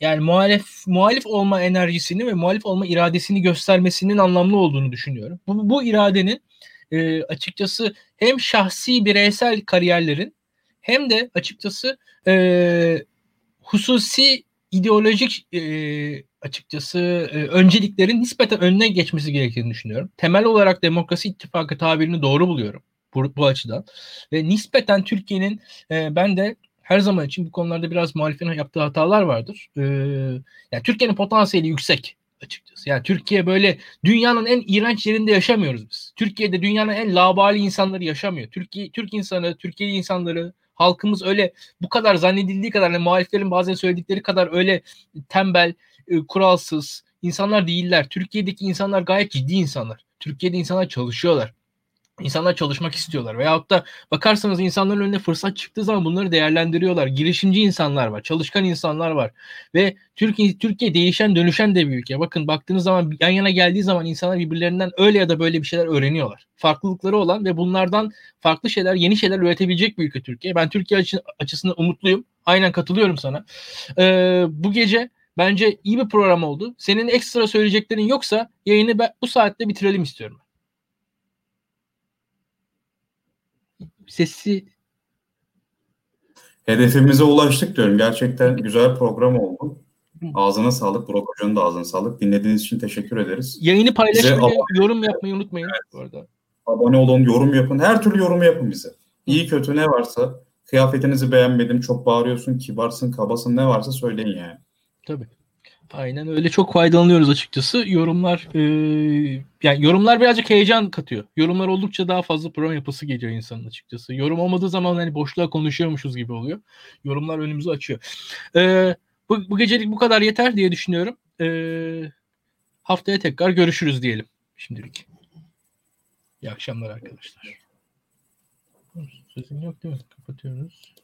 Speaker 1: yani muhalef muhalif olma enerjisini ve muhalif olma iradesini göstermesinin anlamlı olduğunu düşünüyorum. Bu, bu iradenin e, açıkçası hem şahsi bireysel kariyerlerin hem de açıkçası e, hususi ideolojik e, açıkçası e, önceliklerin nispeten önüne geçmesi gerektiğini düşünüyorum. Temel olarak demokrasi ittifakı tabirini doğru buluyorum bu, bu açıdan. Ve nispeten Türkiye'nin e, ben de her zaman için bu konularda biraz muhalifin yaptığı hatalar vardır. E, yani Türkiye'nin potansiyeli yüksek açıkçası. Yani Türkiye böyle dünyanın en iğrenç yerinde yaşamıyoruz biz. Türkiye'de dünyanın en labali insanları yaşamıyor. Türkiye Türk insanı, Türkiye insanları halkımız öyle bu kadar zannedildiği kadar yani muhaliflerin bazen söyledikleri kadar öyle tembel, e, kuralsız insanlar değiller. Türkiye'deki insanlar gayet ciddi insanlar. Türkiye'de insanlar çalışıyorlar. İnsanlar çalışmak istiyorlar. Veyahut da bakarsanız insanların önüne fırsat çıktığı zaman bunları değerlendiriyorlar. Girişimci insanlar var, çalışkan insanlar var. Ve Türkiye, Türkiye değişen dönüşen de bir ülke. Bakın baktığınız zaman yan yana geldiği zaman insanlar birbirlerinden öyle ya da böyle bir şeyler öğreniyorlar. Farklılıkları olan ve bunlardan farklı şeyler, yeni şeyler üretebilecek bir ülke Türkiye. Ben Türkiye açı, açısından umutluyum. Aynen katılıyorum sana. Ee, bu gece bence iyi bir program oldu. Senin ekstra söyleyeceklerin yoksa yayını ben, bu saatte bitirelim istiyorum. Sesi
Speaker 3: Hedefimize ulaştık diyorum. Gerçekten güzel program oldu. Ağzına sağlık. Burak Hoca'nın da ağzına sağlık. Dinlediğiniz için teşekkür ederiz.
Speaker 1: Yayını paylaşmayı, yorum yapmayı unutmayın evet. bu arada.
Speaker 3: Abone olun, yorum yapın. Her türlü yorumu yapın bize. İyi kötü ne varsa, kıyafetinizi beğenmedim, çok bağırıyorsun, kibarsın, kabasın ne varsa söyleyin yani.
Speaker 1: Tabii. Aynen öyle çok faydalanıyoruz açıkçası. Yorumlar e, yani yorumlar birazcık heyecan katıyor. Yorumlar oldukça daha fazla program yapısı geliyor insanın açıkçası. Yorum olmadığı zaman hani boşluğa konuşuyormuşuz gibi oluyor. Yorumlar önümüzü açıyor. E, bu, bu gecelik bu kadar yeter diye düşünüyorum. E, haftaya tekrar görüşürüz diyelim şimdilik. İyi akşamlar arkadaşlar. Sözün yok değil mi? Kapatıyoruz.